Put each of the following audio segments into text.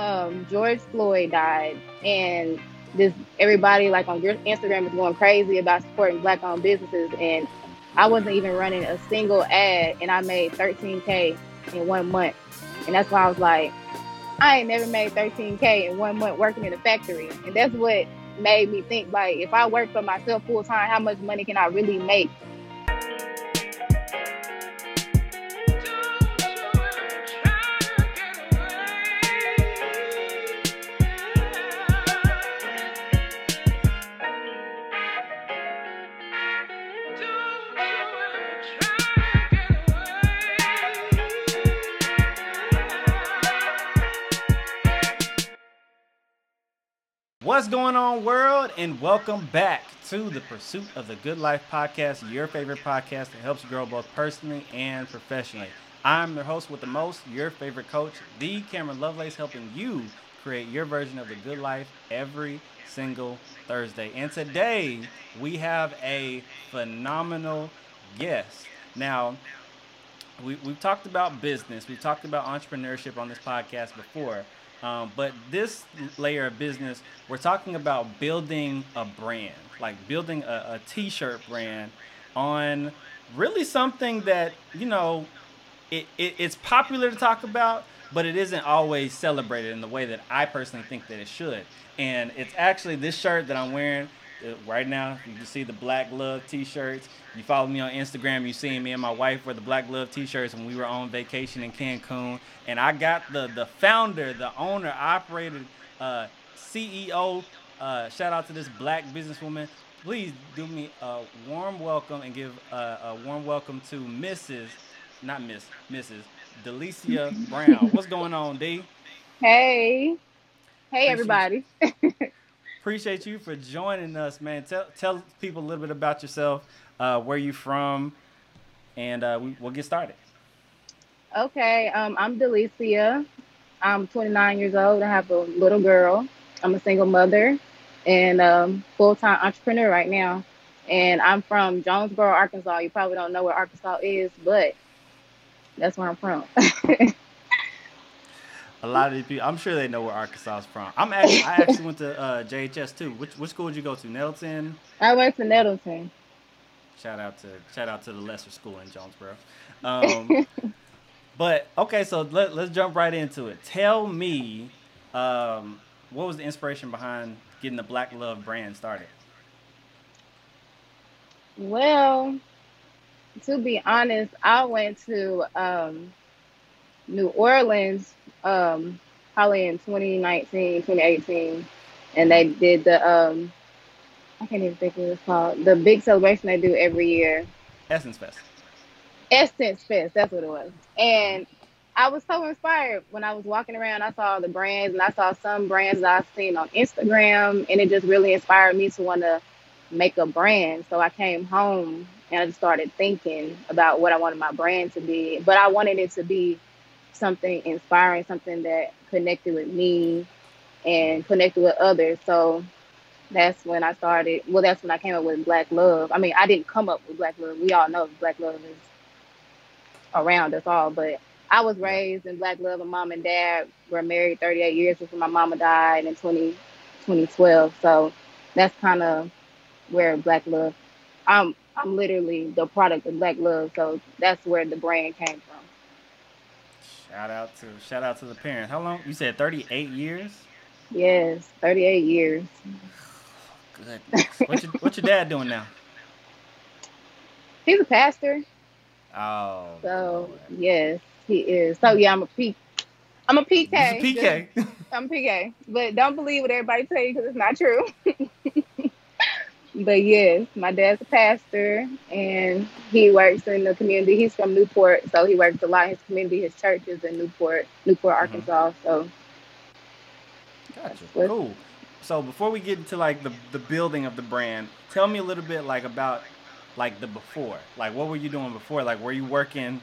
um, George Floyd died, and this everybody like on your Instagram is going crazy about supporting black-owned businesses, and I wasn't even running a single ad, and I made 13k in one month, and that's why I was like, I ain't never made 13k in one month working in a factory, and that's what made me think like, if I work for myself full time, how much money can I really make? What's going on, world? And welcome back to the Pursuit of the Good Life podcast, your favorite podcast that helps you grow both personally and professionally. I'm your host with the most, your favorite coach, the Cameron Lovelace, helping you create your version of the good life every single Thursday. And today we have a phenomenal guest. Now, we, we've talked about business, we've talked about entrepreneurship on this podcast before. Um, but this layer of business, we're talking about building a brand, like building a t-shirt brand on really something that, you know, it, it, it's popular to talk about, but it isn't always celebrated in the way that I personally think that it should. And it's actually this shirt that I'm wearing right now. You can see the Black Love t-shirts. You follow me on Instagram, you seen me and my wife wear the Black Love t-shirts when we were on vacation in Cancun. And I got the the founder, the owner, operator, uh, CEO. Uh, shout out to this black businesswoman. Please do me a warm welcome and give uh, a warm welcome to Mrs. Not Miss, Mrs. Delicia Brown. What's going on, D? Hey, hey, everybody. Appreciate you for joining us, man. Tell tell people a little bit about yourself, uh, where you from, and uh, we, we'll get started. Okay, um, I'm Delicia. I'm 29 years old. I have a little girl. I'm a single mother and um, full time entrepreneur right now. And I'm from Jonesboro, Arkansas. You probably don't know where Arkansas is, but that's where I'm from. A lot of these people, I'm sure they know where Arkansas is from. I'm actually, I actually went to uh, JHS too. Which which school did you go to? Nettleton. I went to Nettleton. Shout out to shout out to the lesser school in Jonesboro. Um, but okay, so let, let's jump right into it. Tell me, um, what was the inspiration behind getting the Black Love brand started? Well, to be honest, I went to um, New Orleans um, probably in 2019, 2018, and they did the um, I can't even think of what it's called. The big celebration they do every year, Essence Fest. Essence Fest. That's what it was. And I was so inspired when I was walking around. I saw the brands, and I saw some brands that I've seen on Instagram, and it just really inspired me to want to make a brand. So I came home and I just started thinking about what I wanted my brand to be. But I wanted it to be something inspiring, something that connected with me and connected with others. So that's when I started. Well, that's when I came up with Black Love. I mean, I didn't come up with Black Love. We all know Black Love is around us all, but I was raised in Black Love. And mom and dad were married 38 years before my mama died in 20, 2012. So that's kind of where Black Love. I'm I'm literally the product of Black Love. So that's where the brand came from. Shout out to shout out to the parents. How long? You said 38 years. Yes, 38 years. Good. What's your What's your dad doing now? He's a pastor. Oh. So Lord. yes, he is. So yeah, I'm a P. I'm a PK. He's a PK. I'm a PK, but don't believe what everybody tell you because it's not true. but yes, my dad's a pastor and he works in the community. He's from Newport, so he works a lot in his community. His church is in Newport, Newport, Mhm. Arkansas. So Gotcha. Cool. So before we get into like the the building of the brand, tell me a little bit like about like the before. Like what were you doing before? Like were you working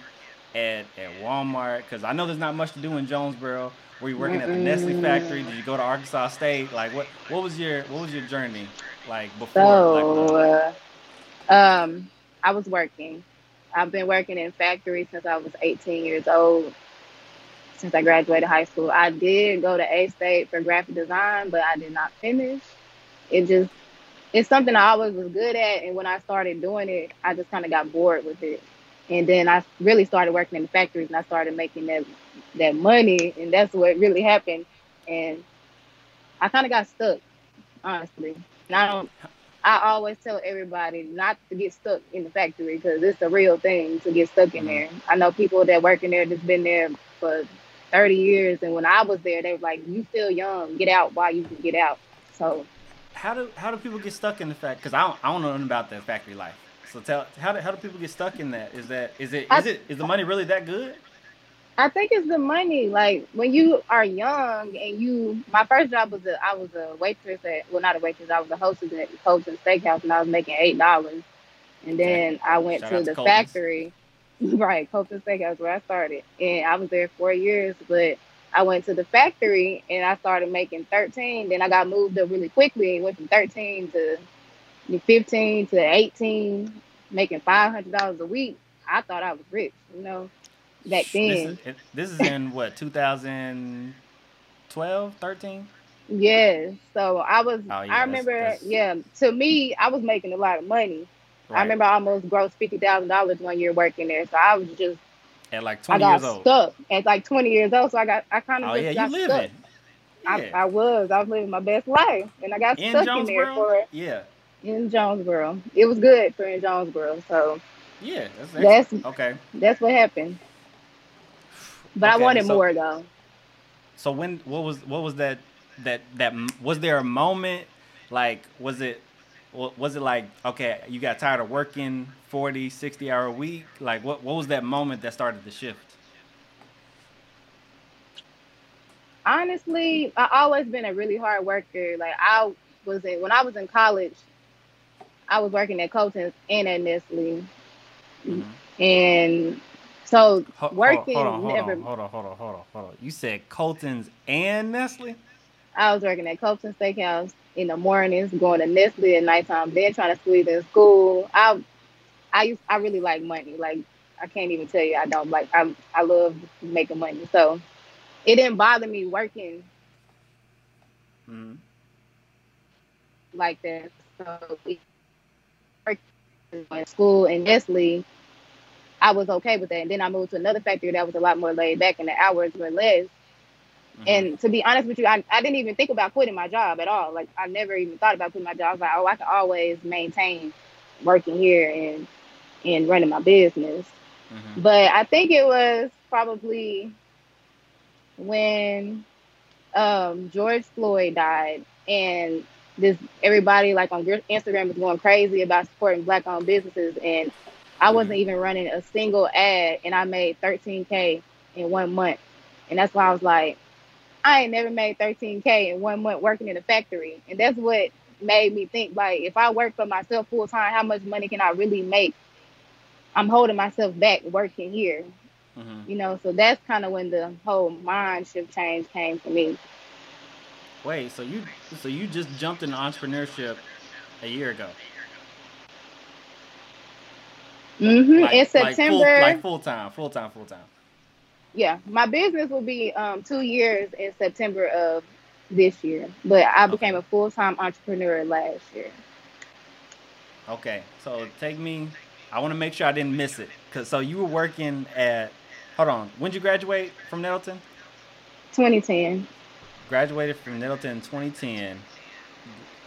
at at Walmart? Because I know there's not much to do in Jonesboro. Were you working at the Nestle factory? Did you go to Arkansas State? Like what what was your what was your journey like before? So Love? uh, um, I was working. I've been working in factories since I was 18 years old. since I graduated high school. I did go to A State for graphic design, but I did not finish. It just it's something I always was good at, and when I started doing it, I just kind of got bored with it. And then I really started working in the factories, and I started making that that money, and that's what really happened. And I kind of got stuck, honestly. And I don't. I always tell everybody not to get stuck in the factory because it's a real thing to get stuck in Mhm. there. I know people that work in there that's been there for 30 years, and when I was there, they were like, "You still young, get out while you can get out." So How do how do people get stuck in the fact? Because I don't I don't know nothing about the factory life. So tell how do how do people get stuck in that? Is that is it is I, it is the money really that good? I think it's the money. Like when you are young and you, my first job was a, I was a waitress at, well, not a waitress, I was a hostess at Colton Steakhouse, and I was making eight dollars. And then I went Shout to out to the factory, right, Colton Steakhouse, where I started, and I was there four years. But I went to the factory and I started making thirteen. Then I got moved up really quickly and went from thirteen to fifteen to eighteen, making five hundred dollars a week. I thought I was rich, you know, back This then. is, this is in what 2012, 13? Yes. So I was Oh, yeah, I remember that's- yeah, to me I was making a lot of money. Right. I remember I almost grossed fifty thousand dollars one year working there. So I was just at like 20 I 20 got years old. stuck at like twenty years old. So I got I kind of Oh just yeah, got stuck. living. I, Yeah. I was. I was living my best life. And I got in stuck in there for it. yeah, in Jonesboro. It was good for in Jonesboro. So yeah. That's, That's- okay. that's what happened. But I wanted so- more though. So when what was what was that that that was there a moment like was it was it like okay you got tired of working 40 60 hour a week like what what was that moment that started the shift honestly, I always been a really hard worker. Like I was in when I was in college, I was working at Colton's and at Nestle, Mhm. and so Ho- working hold on, hold never. on, hold on hold on hold on hold on you said Colton's and Nestle I was working at Colton Steakhouse in the mornings, going to Nestle at nighttime, then trying to squeeze in school. I, I used, I really like money. Like I can't even tell you I don't like. I, I love making money. So it didn't bother me working hmm like that. So in school in Nestle, I was okay with that. And then I moved to another factory that was a lot more laid back and the hours were less. Mm-hmm. And to be honest with you, I, I didn't even think about quitting my job at all. Like I never even thought about quitting my job. I was like, oh, I can always maintain working here and and running my business. hmm But I think it was probably when um, George Floyd died, and this everybody like on Gr- Instagram was going crazy about supporting black-owned businesses, and I wasn't Mhm. even running a single ad, and I made 13k in one month, and that's why I was like, I ain't never made 13k in one month working in a factory, and that's what made me think like, if I work for myself full time, how much money can I really make? I'm holding myself back working here. Hmm you know so that's kind of when the whole mind shift change came for me wait so you so you just jumped into entrepreneurship a year ago hmm like, in like full, september like full time full time full time yeah my business will be um, two years in september of this year but i became Okay. a full-time entrepreneur last year Okay, so take me. I want to make sure I didn't miss it, cause so you were working at. Hold on, when did you graduate from Nettleton? 2010 Graduated from Nettleton in 2010.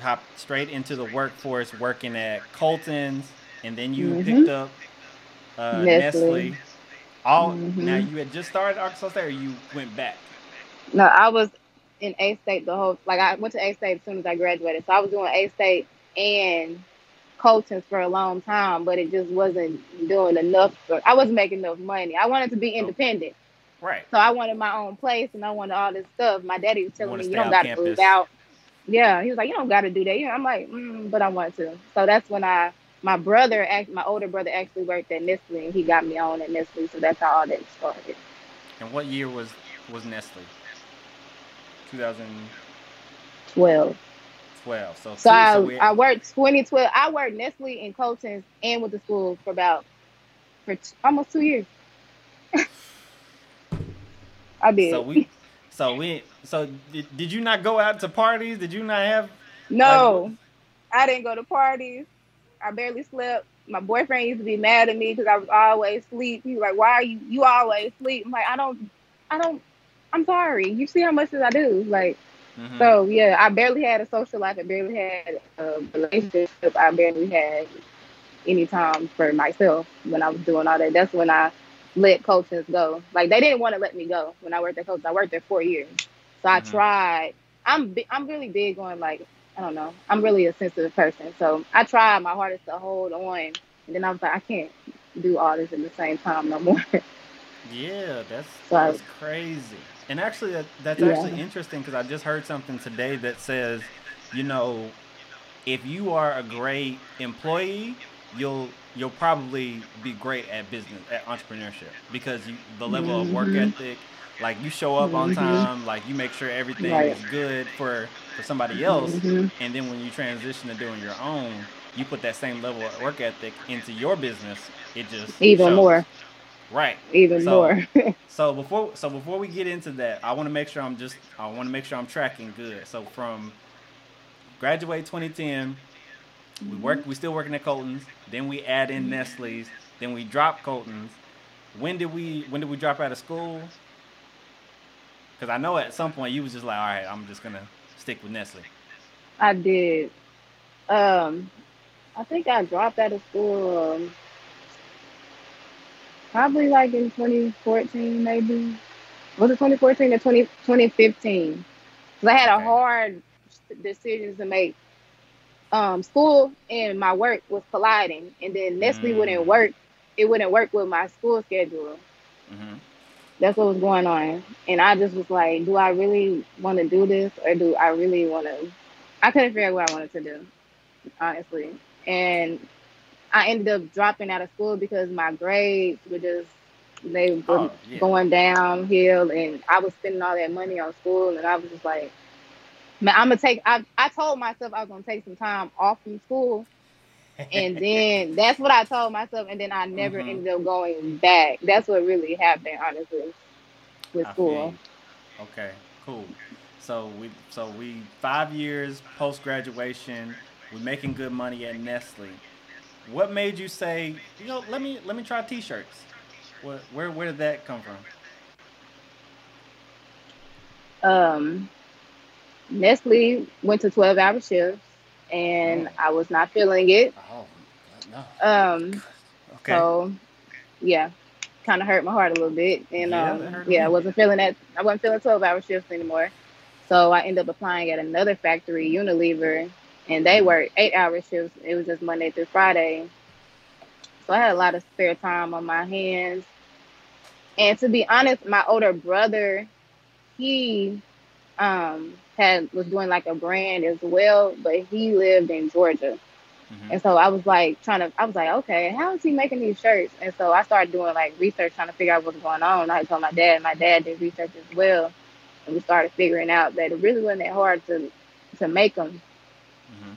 Hopped straight into the workforce, working at Colton's, and then you Mhm. picked up uh, Nestle. Nestle. All Mhm. now you had just started Arkansas State, or you went back. no i was in a state the whole like i went to a state as soon as i graduated so i was doing a state and Colton's for a long time, but it just wasn't doing enough. For, I wasn't making enough money. I wanted to be independent. Right. So I wanted my own place and I wanted all this stuff. My daddy was telling wanna me, you don't got to move out. Yeah, he was like, you don't got to do that. Yeah, I'm like, mm, but I want to. So that's when I, my brother, my older brother actually worked at Nestle and he got me on at Nestle. So that's how all that started. And what year was was Nestle? 2012. 12. So, So two- I, I worked 2012. I worked Nestle and Colton's and with the school for about, for t- almost two years. I did. So we, so we, so did, did you not go out to parties? Did you not have? no, like- I didn't go to parties. I barely slept. My boyfriend used to be mad at me because I was always asleep. He was like, "Why are you? You always sleep?" I'm like, "I don't, I don't. I'm sorry. You see how much that I do? Like, Mhm. so yeah. I barely had a social life. I barely had a relationship. I barely had any time for myself when I was doing all that. That's when I let coaches go. Like they didn't want to let me go when I worked at coaches. I worked there four years, so I Mhm. tried. I'm I'm really big on like I don't know. I'm really a sensitive person, so I tried my hardest to hold on, and then I was like, I can't do all this at the same time no more. Yeah, that's So that's crazy. And actually, that, that's Yeah. actually interesting because I just heard something today that says, you know, if you are a great employee, you'll you'll probably be great at business at entrepreneurship because you, the level of work Mhm. ethic, like you show up on Mhm. time, like you make sure everything Right. is good for for somebody else, Mhm. and then when you transition to doing your own, you put that same level of work ethic into your business. It just Even shows. more, right. even So- more. So before so before we get into that, I want to make sure I'm just I want to make sure I'm tracking good. So from graduate 2010, we work we still working at Colton's, then we add in Nestle's, then we drop Colton's. When did we when did we drop out of school? Cuz I know at some point you was just like, "All right, I'm just to stick with Nestle." I did. Um, I think I dropped out of school um, probably like in 2014, maybe. Was it 2014 or 20, 2015? Because I had Okay. a hard decision to make. Um, school and my work was colliding, and then Nestle Mm. wouldn't work. It wouldn't work with my school schedule. Mhm. That's what was going on, and I just was like, "Do I really want to do this, or do I really want to?" I couldn't figure out what I wanted to do, honestly. And I ended up dropping out of school because my grades were just they were Oh, yeah. going downhill, and I was spending all that money on school, and I was just like, "Man, I'm gonna take." I I told myself I was gonna take some time off from school, and then that's what I told myself, and then I never Mhm. ended up going back. That's what really happened, honestly, with I school. Okay, cool. So we so we five years post graduation, we're making good money at Nestle. What made you say, you know, let me let me try t-shirts? What where where did that come from? um, Nestle went to 12 hour shifts and Oh. I was not feeling it. Oh no. Um, Okay. so yeah, kind of hurt my heart a little bit. And Yeah, um, yeah, I wasn't feeling that. I wasn't feeling 12 hour shifts anymore. So I ended up applying at another factory, Unilever, and they Mhm. worked eight hour shifts. It was just Monday through Friday. So I had a lot of spare time on my hands. And to be honest, my older brother, he um had was doing like a brand as well, but he lived in Georgia. Mhm. And so I was like trying to I was like, okay, how is he making these shirts? And so I started doing like research trying to figure out what's going on. I told my dad, my dad did research as well. And we started figuring out that it really wasn't that hard to to make them, Mhm.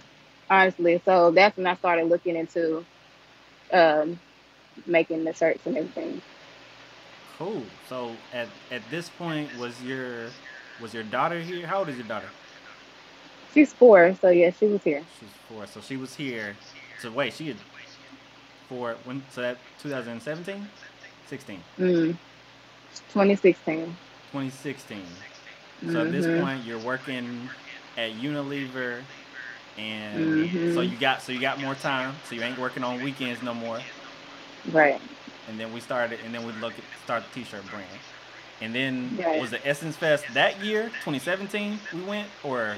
honestly. So that's when I started looking into um making the shirts and everything. Cool. So at at this point was your was your daughter here? How old is your daughter? She's four, so yeah, she was here. She's four. So she was here. So wait, she is four when so that 2017? 16. Mm. 2016. 2016. So at this Mhm. point, you're working at Unilever, and Mhm. so you got so you got more time. So you ain't working on weekends no more. Right. And then we started, and then we look at start the T-shirt brand. And then Right. was the Essence Fest that year, 2017? We went, or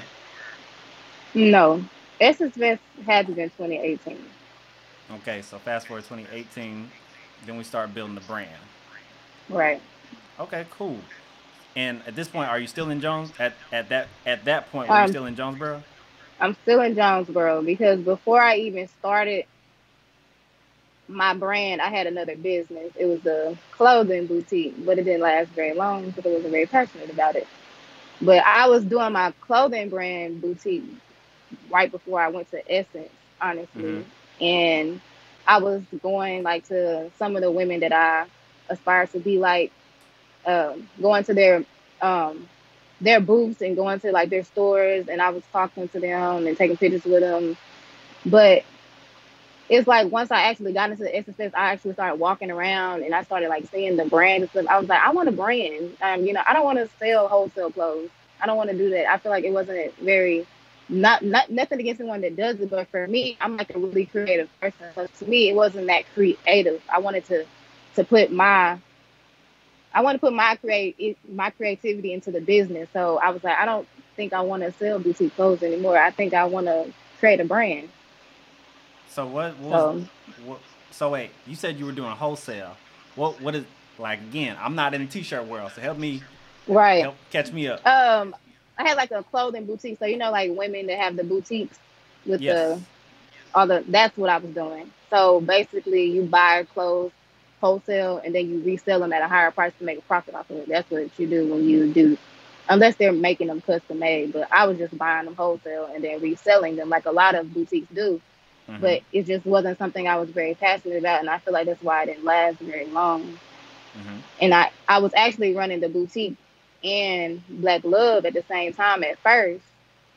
No. Essence Fest had to be in 2018. okay, so fast forward 2018, then we start building the brand. Right. Okay, cool. And at this point, are you still in Jones? At at that at that point, you Um, still in Jonesboro? I'm still in Jonesboro because before I even started my brand, I had another business. It was a clothing boutique, but it didn't last very long because I wasn't very passionate about it. But I was doing my clothing brand boutique right before I went to Essence, honestly. Mhm. And I was going like to some of the women that I aspire to be like. um, going to their um, their booths and going to like their stores, and I was talking to them and taking pictures with them. But it's like once I actually got into the Essence Fest, I actually started walking around and I started like seeing the brand and stuff. I was like, I want a brand. Um, you know, I don't want to sell wholesale clothes. I don't want to do that. I feel like it wasn't very not not nothing against anyone that does it, but for me, I'm like a really creative person. So to me, it wasn't that creative. I wanted to to put my I want to put my create my creativity into the business. So I was like, I don't think I want to sell boutique clothes anymore. I think I want to create a brand. So what? what, so, what so wait, you said you were doing wholesale. What? What is like again? I'm not in the t-shirt world, so help me. Right. Help catch me up. Um, I had like a clothing boutique. So you know, like women that have the boutiques with yes. the all the. That's what I was doing. So basically, you buy clothes wholesale and then you resell them at a higher price to make a profit off of it. That's what you do when you do, unless they're making them custom made. But I was just buying them wholesale and then reselling them like a lot of boutiques do. Mm-hmm. But it just wasn't something I was very passionate about, and I feel like that's why it didn't last very long. Mm-hmm. And I, I was actually running the boutique and Black Love at the same time at first,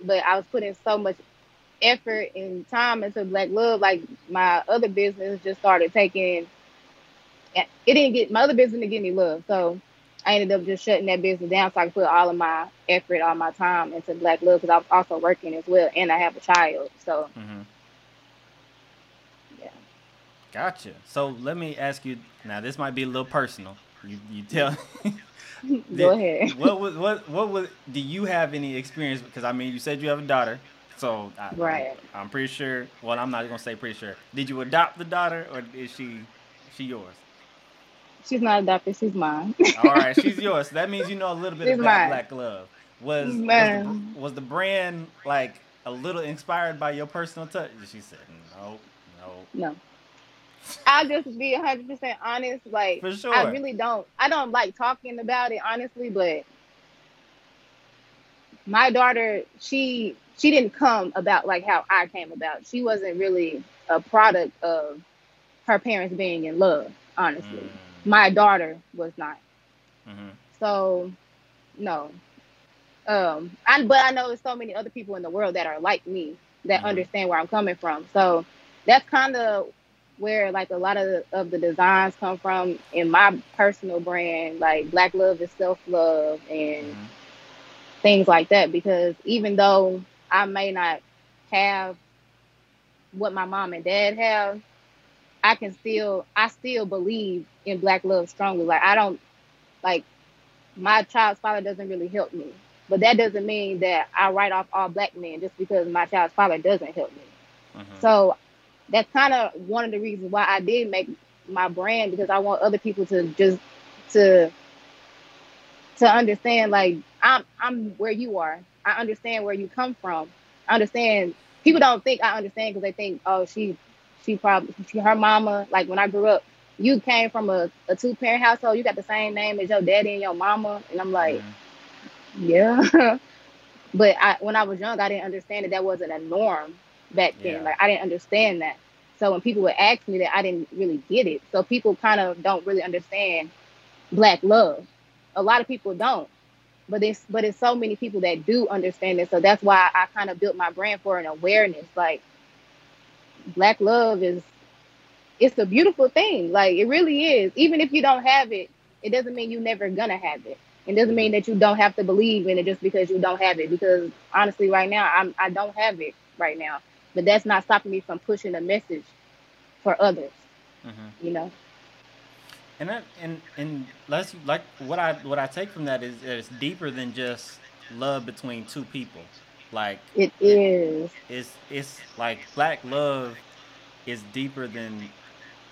but I was putting so much effort and time into Black Love, like my other business just started taking. It didn't get my other business didn't get any love, so I ended up just shutting that business down so I could put all of my effort, all my time into Black Love because I was also working as well, and I have a child, so. Mm-hmm. Gotcha. So let me ask you now. This might be a little personal. You you tell. Go ahead. What was what what was? Do you have any experience? Because I mean, you said you have a daughter, so I, right. I'm, I'm pretty sure. Well, I'm not gonna say pretty sure. Did you adopt the daughter, or is she she yours? She's not adopted. She's mine. All right, she's yours. So that means you know a little bit she's about mine. Black Love. Was was the, was the brand like a little inspired by your personal touch? She said, no, no. No. I'll just be hundred percent honest. Like For sure. I really don't I don't like talking about it honestly, but my daughter, she she didn't come about like how I came about. She wasn't really a product of her parents being in love, honestly. Mm. My daughter was not. Mm-hmm. So no. Um I but I know there's so many other people in the world that are like me that mm-hmm. understand where I'm coming from. So that's kind of where like a lot of the, of the designs come from. In my personal brand like black love is self-love and mm-hmm. things like that. Because even though i may not have what my mom and dad have i can still i still believe in black love strongly. Like i don't like my child's father doesn't really help me. But that doesn't mean that i write off all black men just because my child's father doesn't help me. Mm-hmm. so that's kind of one of the reasons why I did make my brand because I want other people to just to to understand like I'm I'm where you are. I understand where you come from. I understand people don't think I understand because they think oh she she probably she, her mama like when I grew up you came from a, a two parent household you got the same name as your daddy and your mama and I'm like mm-hmm. yeah, yeah. but I when I was young I didn't understand that that wasn't a norm back then. Yeah. Like I didn't understand that. So when people would ask me that, I didn't really get it. So people kind of don't really understand black love. A lot of people don't, but it's but it's so many people that do understand it. So that's why I kind of built my brand for an awareness. Like black love is it's a beautiful thing. Like it really is. Even if you don't have it, it doesn't mean you're never gonna have it. It doesn't mean that you don't have to believe in it just because you don't have it. Because honestly, right now, I'm I don't have it right now but that's not stopping me from pushing a message for others. Mm-hmm. You know. And that and and let's like what I what I take from that is it's deeper than just love between two people. Like it is. It, it's it's like black love is deeper than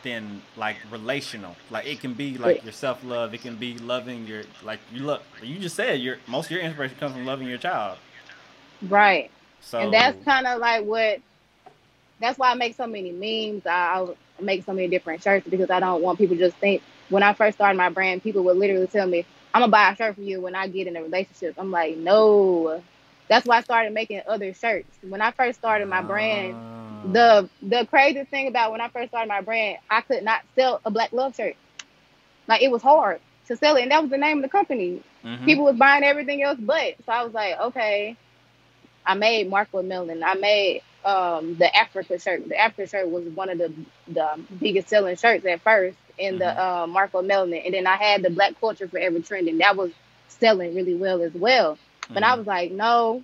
than like relational. Like it can be like your self love. It can be loving your like you look. You just said your most of your inspiration comes from loving your child. Right. So and that's kind of like what that's why I make so many memes. I, I make so many different shirts because I don't want people to just think. When I first started my brand, people would literally tell me, "I'm gonna buy a shirt for you when I get in a relationship." I'm like, no. That's why I started making other shirts. When I first started my brand, uh. the the crazy thing about when I first started my brand, I could not sell a black love shirt. Like it was hard to sell it, and that was the name of the company. Mhm. People was buying everything else, but so I was like, okay. I made Marco Millen. I made um, the Africa shirt. The Africa shirt was one of the the biggest selling shirts at first in Mhm. the uh, Marco Millen, and then I had the Black Culture Forever trending. That was selling really well as well. But I Mhm. was like, no,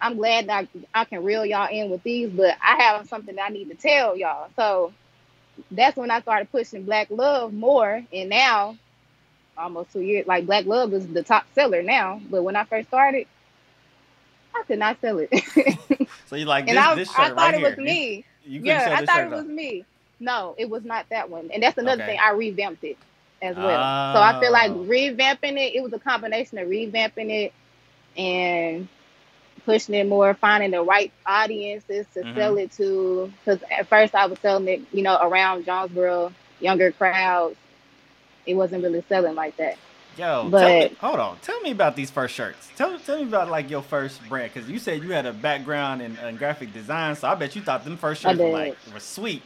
I'm glad that I, I can reel y'all in with these, but I have something that I need to tell y'all. So that's when I started pushing Black Love more, and now almost two years, like Black Love is the top seller now. But when I first started, I could not sell it, So you like this, and I, this shirt I thought right it here. was me. You, you yeah, I thought it was me. No, it was not that one, and that's another Okay. thing. I revamped it as well. So I feel like Oh. revamping it. It was a combination of revamping it and pushing it more, finding the right audiences to Mhm. sell it to. Because at first I was selling it, you know, around Jonesboro, younger crowds. It wasn't really selling like that. Yo, tell me, hold on. Tell me about these first shirts. Tell, tell me about like your first brand because you said you had a background in, in graphic design, so I bet you thought them first shirts were like were sweet.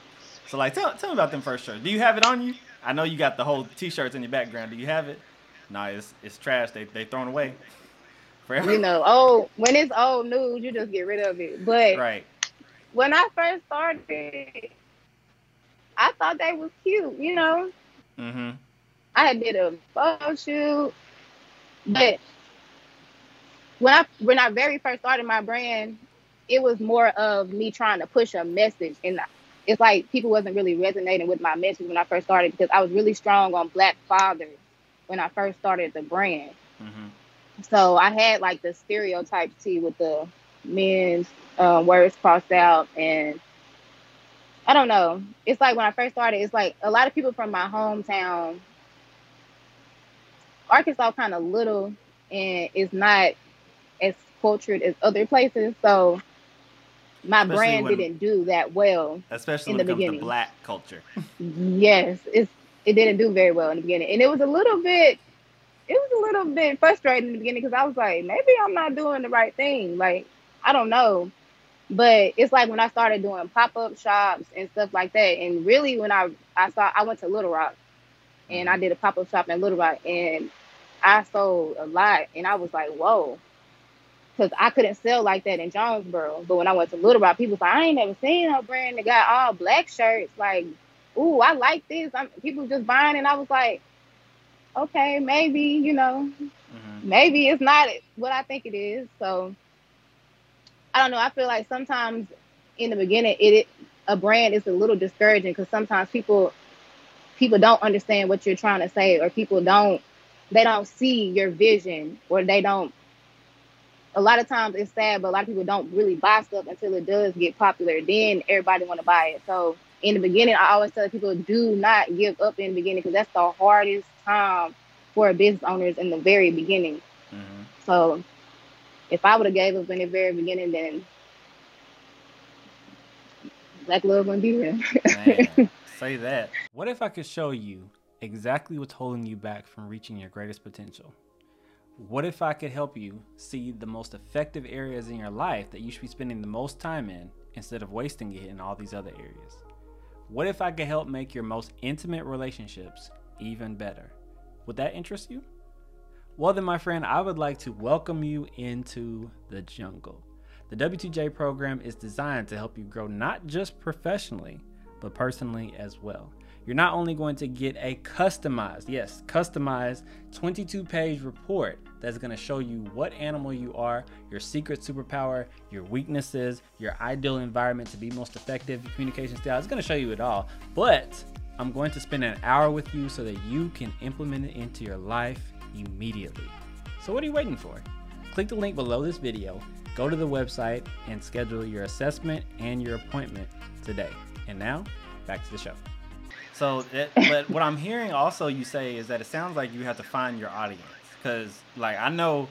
So like, tell, tell me about them first shirts. Do you have it on you? I know you got the whole t-shirts in your background. Do you have it? No, it's it's trash. They they thrown away. Forever. You know, oh, when it's old news, you just get rid of it. But right. when I first started, I thought they was cute, you know. Mm-hmm. I had did a photo shoot, but when I when I very first started my brand, it was more of me trying to push a message, and it's like people wasn't really resonating with my message when I first started because I was really strong on Black fathers when I first started the brand. Mm-hmm. So I had like the stereotype tee with the men's uh, words crossed out, and I don't know. It's like when I first started, it's like a lot of people from my hometown, Arkansas, kind of little, and it's not as cultured as other places. So my Especially brand when- didn't do that well. Especially In when the it comes to beginning. black culture. Yes, it's it didn't do very well in the beginning, and it was a little bit, it was a little bit frustrating in the beginning because I was like, maybe I'm not doing the right thing. Like I don't know, but it's like when I started doing pop up shops and stuff like that, and really when I I saw I went to Little Rock, and I did a pop up shop in Little Rock, and I sold a lot, and I was like, whoa. Because I couldn't sell like that in Jonesboro. But when I went to Little Rock, people was like, I ain't never seen no brand that got all black shirts. Like, ooh, I like this. I'm, people just buying, and I was like, okay, maybe, you know, Mm-hmm. maybe it's not what I think it is. So I don't know. I feel like sometimes in the beginning, it, it a brand is a little discouraging because sometimes people people don't understand what you're trying to say, or people don't they don't see your vision, or they don't. A lot of times it's sad, but a lot of people don't really buy stuff until it does get popular. Then everybody want to buy it. So in the beginning, I always tell people do not give up in the beginning because that's the hardest time for business owners in the very beginning. Mm-hmm. So if I would have gave up in the very beginning, then Black Love wouldn't be here. Say that. What if I could show you exactly what's holding you back from reaching your greatest potential? What if I could help you see the most effective areas in your life that you should be spending the most time in instead of wasting it in all these other areas? What if I could help make your most intimate relationships even better? Would that interest you? Well, then, my friend, I would like to welcome you into the jungle. The W2J program is designed to help you grow not just professionally, but personally as well. You're not only going to get a customized, yes, customized 22 page report that's going to show you what animal you are, your secret superpower, your weaknesses, your ideal environment to be most effective, your communication style. It's going to show you it all. But I'm going to spend an hour with you so that you can implement it into your life immediately. So, what are you waiting for? Click the link below this video, go to the website, and schedule your assessment and your appointment today. And now, back to the show. So, it, but what I'm hearing also you say is that it sounds like you have to find your audience because, like, I know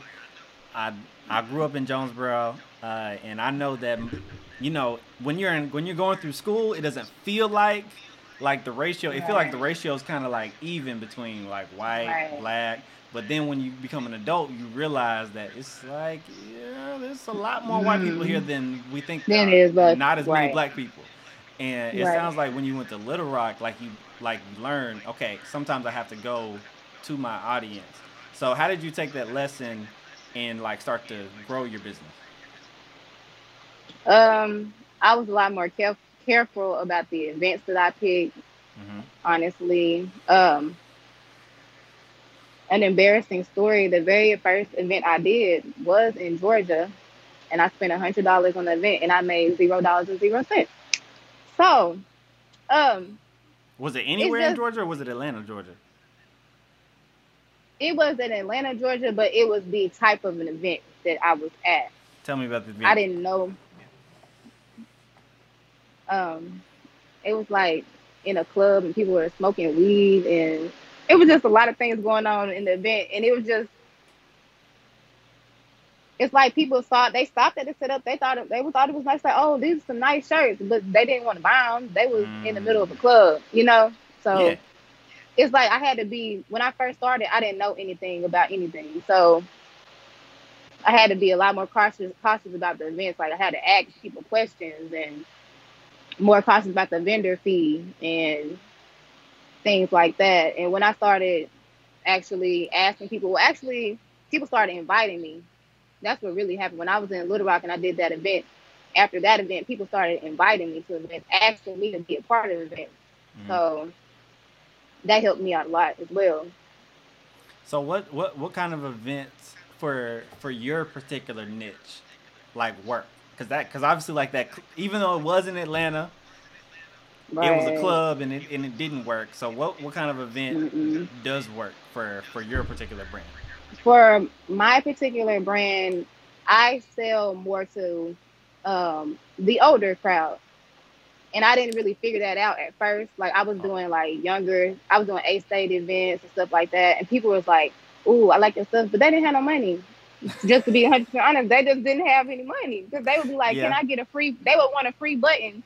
I I grew up in Jonesboro, uh, and I know that you know when you're in when you're going through school, it doesn't feel like like the ratio. It feel like the ratio is kind of like even between like white, Right. black. But then when you become an adult, you realize that it's like yeah, there's a lot more white people here than we think. Than there is but not as many black people. And it Right. sounds like when you went to Little Rock, like you like you learned, okay, sometimes I have to go to my audience. So how did you take that lesson and like start to grow your business? Um, I was a lot more careful careful about the events that I picked. Mm-hmm. Honestly, um, an embarrassing story. The very first event I did was in Georgia, and I spent a hundred dollars on the event, and I made zero dollars and zero cents. So, um, was it anywhere just, in Georgia or was it Atlanta, Georgia? It was in Atlanta, Georgia, but it was the type of an event that I was at. Tell me about the event. I didn't know. Um, it was like in a club and people were smoking weed and it was just a lot of things going on in the event and it was just it's like people saw they stopped at the setup they thought it, they thought it was nice like oh these are some nice shirts but they didn't want to buy them they was mm. in the middle of a club you know so yeah. it's like I had to be when I first started I didn't know anything about anything so I had to be a lot more cautious cautious about the events like I had to ask people questions and more cautious about the vendor fee and things like that. And when I started actually asking people, well, actually, people started inviting me. That's what really happened when I was in Little Rock and I did that event. After that event, people started inviting me to events, asking me to be a part of events. Mm-hmm. So that helped me out a lot as well. So what what what kind of events for for your particular niche like work? because that because obviously like that even though it was in Atlanta, right. it was a club and it and it didn't work. So what what kind of event Mm-mm. does work for for your particular brand? For my particular brand, I sell more to um, the older crowd. And I didn't really figure that out at first. Like I was doing like younger, I was doing A state events and stuff like that. And people was like, "Ooh, I like your stuff," but they didn't have no money just to be 100 percent honest, they just didn't have any money because they would be like, yeah. "Can I get a free?" They would want a free button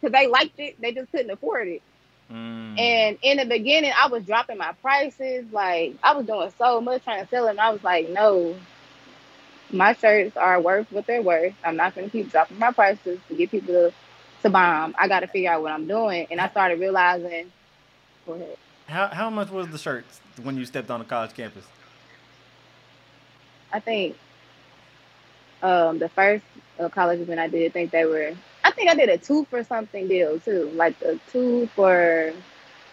because they liked it. They just couldn't afford it. Mm. And in the beginning, I was dropping my prices. Like I was doing so much trying to sell them. I was like, "No, my shirts are worth what they're worth. I'm not going to keep dropping my prices to get people to to buy them. I got to figure out what I'm doing." And I started realizing. Go ahead. How how much was the shirts when you stepped on the college campus? I think um, the first uh, college event I did, I think they were. I think I did a two for something deal too, like a two for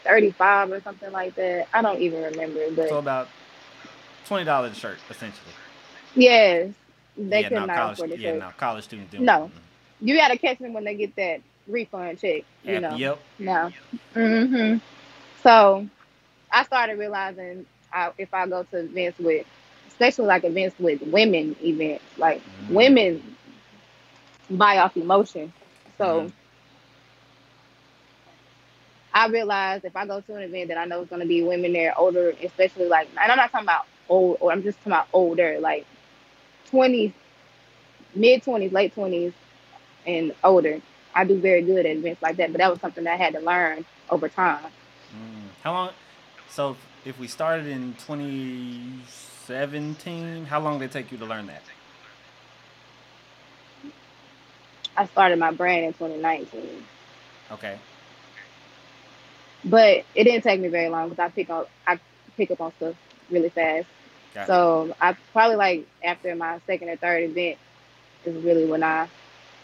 thirty five or something like that. I don't even remember, but so about twenty dollars a shirt, essentially. Yes, they yeah, could no, not college, afford the yeah, shirt. No, college students do. No, you got to catch them when they get that refund check. You know. Yep. No. Mhm. So, I started realizing I, if I go to events with especially like events with women events. Like mm-hmm. women buy off emotion. So mm-hmm. I realized if I go to an event that I know is gonna be women there older, especially like and I'm not talking about old or I'm just talking about older, like twenties, mid twenties, late twenties and older. I do very good at events like that, but that was something that I had to learn over time. Mm. How long? So if we started in 2017, How long did it take you to learn that? I started my brand in 2019. Okay. But it didn't take me very long because I pick up I pick up on stuff really fast. Gotcha. So I probably like after my second or third event is really when I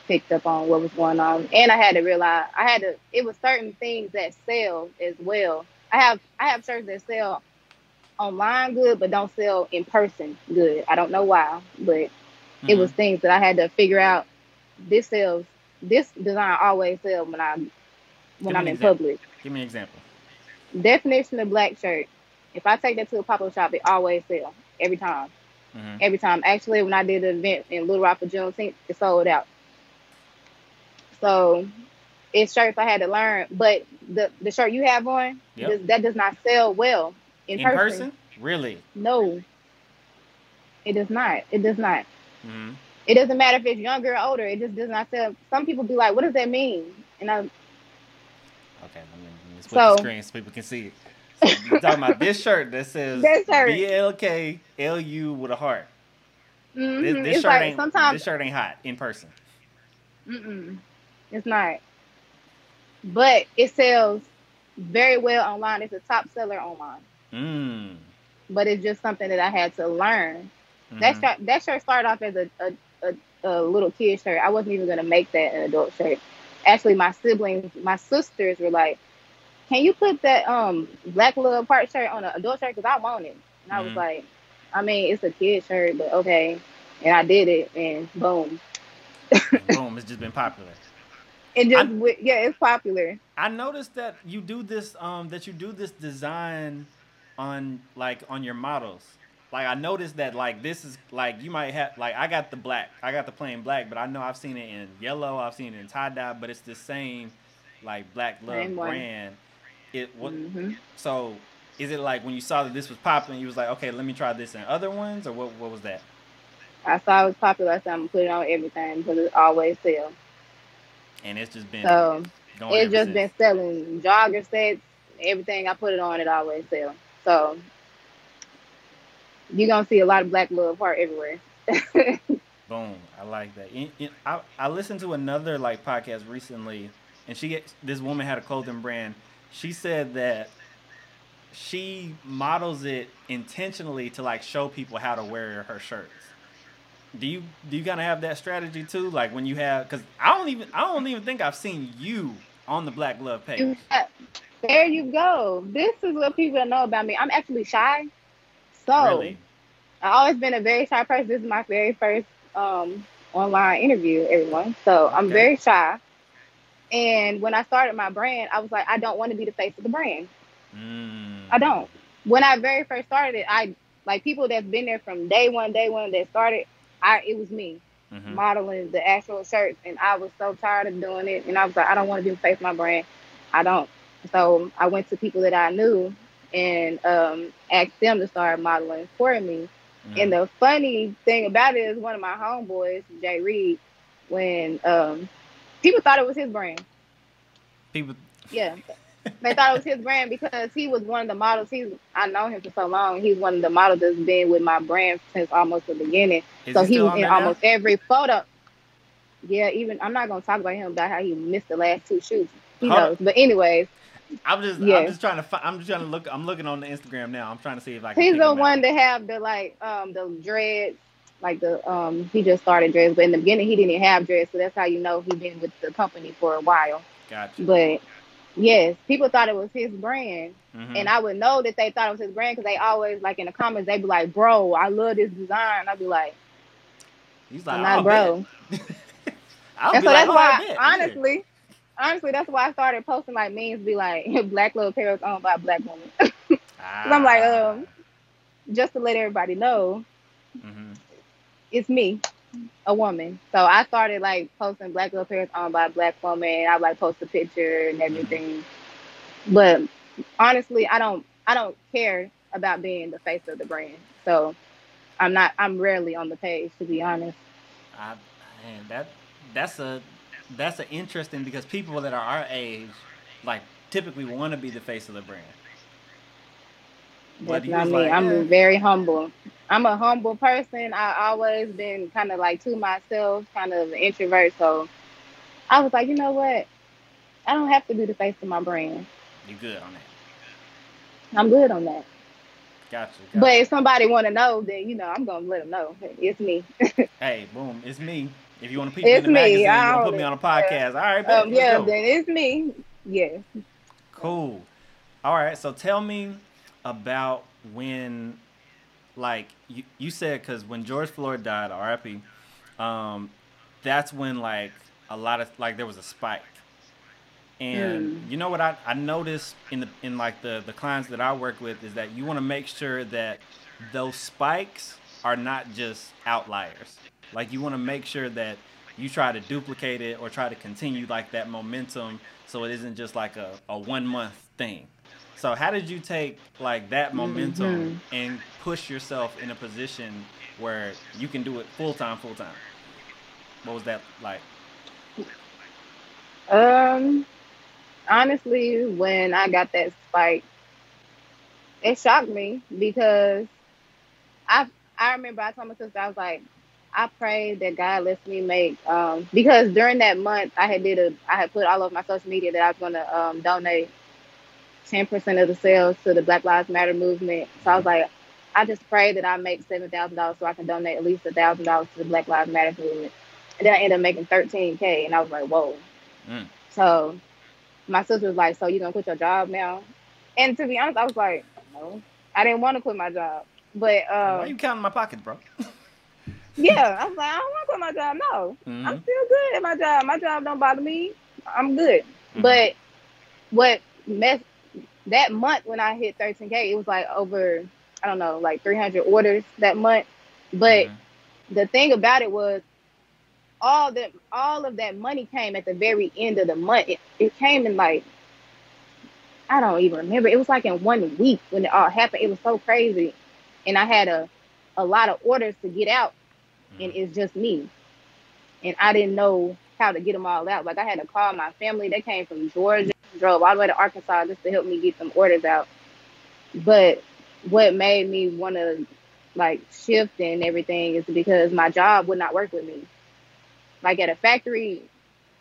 picked up on what was going on, and I had to realize I had to. It was certain things that sell as well. I have I have shirts that sell online good, but don't sell in person good. I don't know why, but mm-hmm. it was things that I had to figure out. This sells. This design always sells when I when I'm in example. public. Give me an example. Definition of black shirt. If I take that to a pop-up shop, it always sells every time. Mm-hmm. Every time. Actually, when I did an event in Little Rock for Juneteenth, it sold out. So it's shirts I had to learn, but the the shirt you have on yep. does, that does not sell well in, in person. person. Really? No. It does not. It does not. Mm-hmm. It doesn't matter if it's younger or older. It just does not sell. Some people be like, "What does that mean?" And I. Okay, let me, let me split so, the screen so people can see it. So you're talking about this shirt that says B L K L U with a heart. Mm-hmm. This, this shirt like ain't sometimes, this shirt ain't hot in person. Mm-mm. It's not. But it sells very well online. It's a top seller online. Mm. but it's just something that I had to learn. Mm-hmm. That shirt, that shirt started off as a, a, a, a little kid shirt. I wasn't even gonna make that an adult shirt. Actually, my siblings, my sisters were like, "Can you put that um black love part shirt on an adult shirt? Because I want it." And I was mm-hmm. like, "I mean, it's a kid shirt, but okay." And I did it, and boom, boom, it's just been popular. It just I, yeah, it's popular. I noticed that you do this um that you do this design on like on your models. Like I noticed that like this is like you might have like I got the black, I got the plain black, but I know I've seen it in yellow, I've seen it in tie dye, but it's the same like Blk Luv same brand. One. It what mm-hmm. so is it like when you saw that this was popular, you was like, okay, let me try this in other ones, or what? What was that? I saw it was popular, so I'm gonna it on everything because it always sells. And it's just been so it's just since. been selling jogger sets, everything I put it on, it always sells. So you're gonna see a lot of black love heart everywhere. Boom, I like that. I I listened to another like podcast recently, and she get, this woman had a clothing brand. She said that she models it intentionally to like show people how to wear her shirts. Do you do you kind of have that strategy too? Like when you have, because I don't even I don't even think I've seen you on the Blk Luv page. There you go. This is what people know about me. I'm actually shy. So really? I've always been a very shy person. This is my very first um, online interview, everyone. So okay. I'm very shy. And when I started my brand, I was like, I don't want to be the face of the brand. Mm. I don't. When I very first started it, I like people that's been there from day one, day one that started. I it was me mm-hmm. modeling the actual shirts, and I was so tired of doing it. And I was like, I don't want to be the face of my brand. I don't. So I went to people that I knew and um, asked them to start modeling for me. Mm-hmm. And the funny thing about it is one of my homeboys, Jay Reed, when um, people thought it was his brand. People Yeah. they thought it was his brand because he was one of the models. He's I know him for so long. He's one of the models that's been with my brand since almost the beginning. Is so he, he was in almost now? every photo. Yeah, even I'm not gonna talk about him about how he missed the last two shoots. He knows. But anyways, I'm just, yeah. I'm just trying to, find, I'm just trying to look. I'm looking on the Instagram now. I'm trying to see if I can. He's the one that have the like, um, the dreads, like the, um, he just started dreads, but in the beginning he didn't have dreads, so that's how you know he been with the company for a while. Gotcha. But yes, people thought it was his brand, mm-hmm. and I would know that they thought it was his brand because they always like in the comments they be like, "Bro, I love this design." I'd be like, "He's like, I'm not bro." and so like, that's oh, why, honestly honestly, that's why I started posting like memes, be like, "Black little parrots owned by black woman." ah. I'm like, um, just to let everybody know, mm-hmm. it's me, a woman. So I started like posting black little parrots owned by black woman. I like post a picture and everything. Mm-hmm. But honestly, I don't, I don't care about being the face of the brand. So I'm not, I'm rarely on the page to be honest. I, man, that that's a that's an interesting because people that are our age, like typically want to be the face of the brand. That's not me. Like, I'm yeah. very humble. I'm a humble person. I always been kind of like to myself, kind of an introvert. So I was like, you know what? I don't have to be the face of my brand. You good on that? I'm good on that. Gotcha, gotcha. But if somebody want to know, then you know I'm gonna let them know. It's me. hey, boom! It's me. If you want to put me in the magazine, you put me on a podcast. All right, um, yeah, go. then it's me. Yes. Cool. All right, so tell me about when, like you, you said, because when George Floyd died, R.I.P. Um, that's when like a lot of like there was a spike. And mm. you know what I, I noticed in the in like the the clients that I work with is that you want to make sure that those spikes are not just outliers. Like you want to make sure that you try to duplicate it or try to continue like that momentum so it isn't just like a, a one month thing. So how did you take like that momentum mm-hmm. and push yourself in a position where you can do it full time, full time? What was that like? Um, honestly, when I got that spike, it shocked me because I I remember I told my sister I was like, I pray that God lets me make um, because during that month I had did a I had put all over my social media that I was gonna um, donate ten percent of the sales to the Black Lives Matter movement. So I was like, I just pray that I make seven thousand dollars so I can donate at least a thousand dollars to the Black Lives Matter movement. And then I ended up making thirteen K and I was like, Whoa. Mm. So my sister was like, So you gonna quit your job now? And to be honest, I was like, No. I didn't want to quit my job. But um, why are you counting my pockets, bro? yeah, I was like, I don't want to quit my job. No, mm-hmm. I'm still good at my job. My job don't bother me. I'm good. Mm-hmm. But what mess that month when I hit 13k, it was like over I don't know, like 300 orders that month. But mm-hmm. the thing about it was all that all of that money came at the very end of the month. It, it came in like I don't even remember. It was like in one week when it all happened. It was so crazy, and I had a a lot of orders to get out, mm-hmm. and it's just me, and I didn't know how to get them all out. Like I had to call my family. They came from Georgia, drove all the way to Arkansas just to help me get some orders out. But what made me want to like shift and everything is because my job would not work with me. Like at a factory,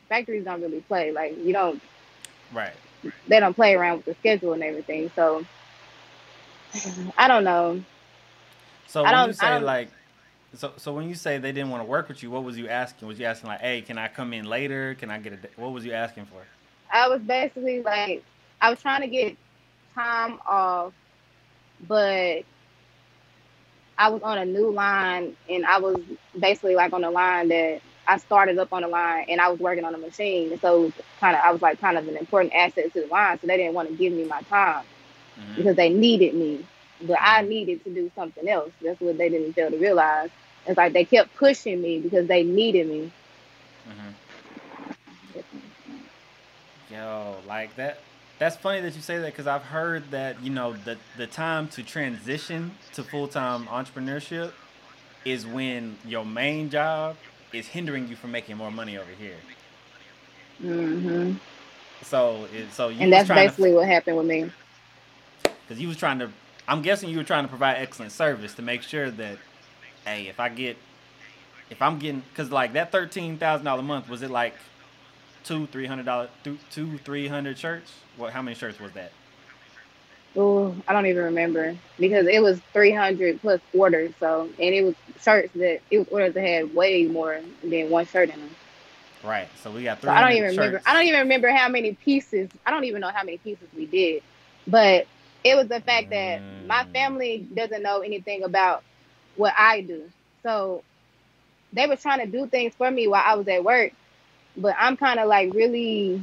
factories don't really play. Like you don't, right? They don't play around with the schedule and everything. So I don't know. So I when you say like, so so when you say they didn't want to work with you, what was you asking? Was you asking like, hey, can I come in later? Can I get a? What was you asking for? I was basically like, I was trying to get time off but I was on a new line and I was basically like on the line that I started up on the line and I was working on a machine. And so kind of I was like kind of an important asset to the line. So they didn't want to give me my time mm-hmm. because they needed me. But I needed to do something else. That's what they didn't fail to realize. It's like they kept pushing me because they needed me. Mm-hmm. Yo, like that that's funny that you say that because I've heard that you know the the time to transition to full time entrepreneurship is when your main job is hindering you from making more money over here. Mm-hmm. So so you and that's basically to, what happened with me. Because you was trying to, I'm guessing you were trying to provide excellent service to make sure that, hey, if I get, if I'm getting, because like that thirteen thousand dollar month was it like two, three hundred dollars, two, three hundred shirts. What? How many shirts was that? Oh, I don't even remember because it was three hundred plus orders. So, and it was shirts that it was orders that had way more than one shirt in them. Right. So we got. So I don't even shirts. remember. I don't even remember how many pieces. I don't even know how many pieces we did, but it was the fact that mm. my family doesn't know anything about what I do. So they were trying to do things for me while I was at work, but I'm kind of like really,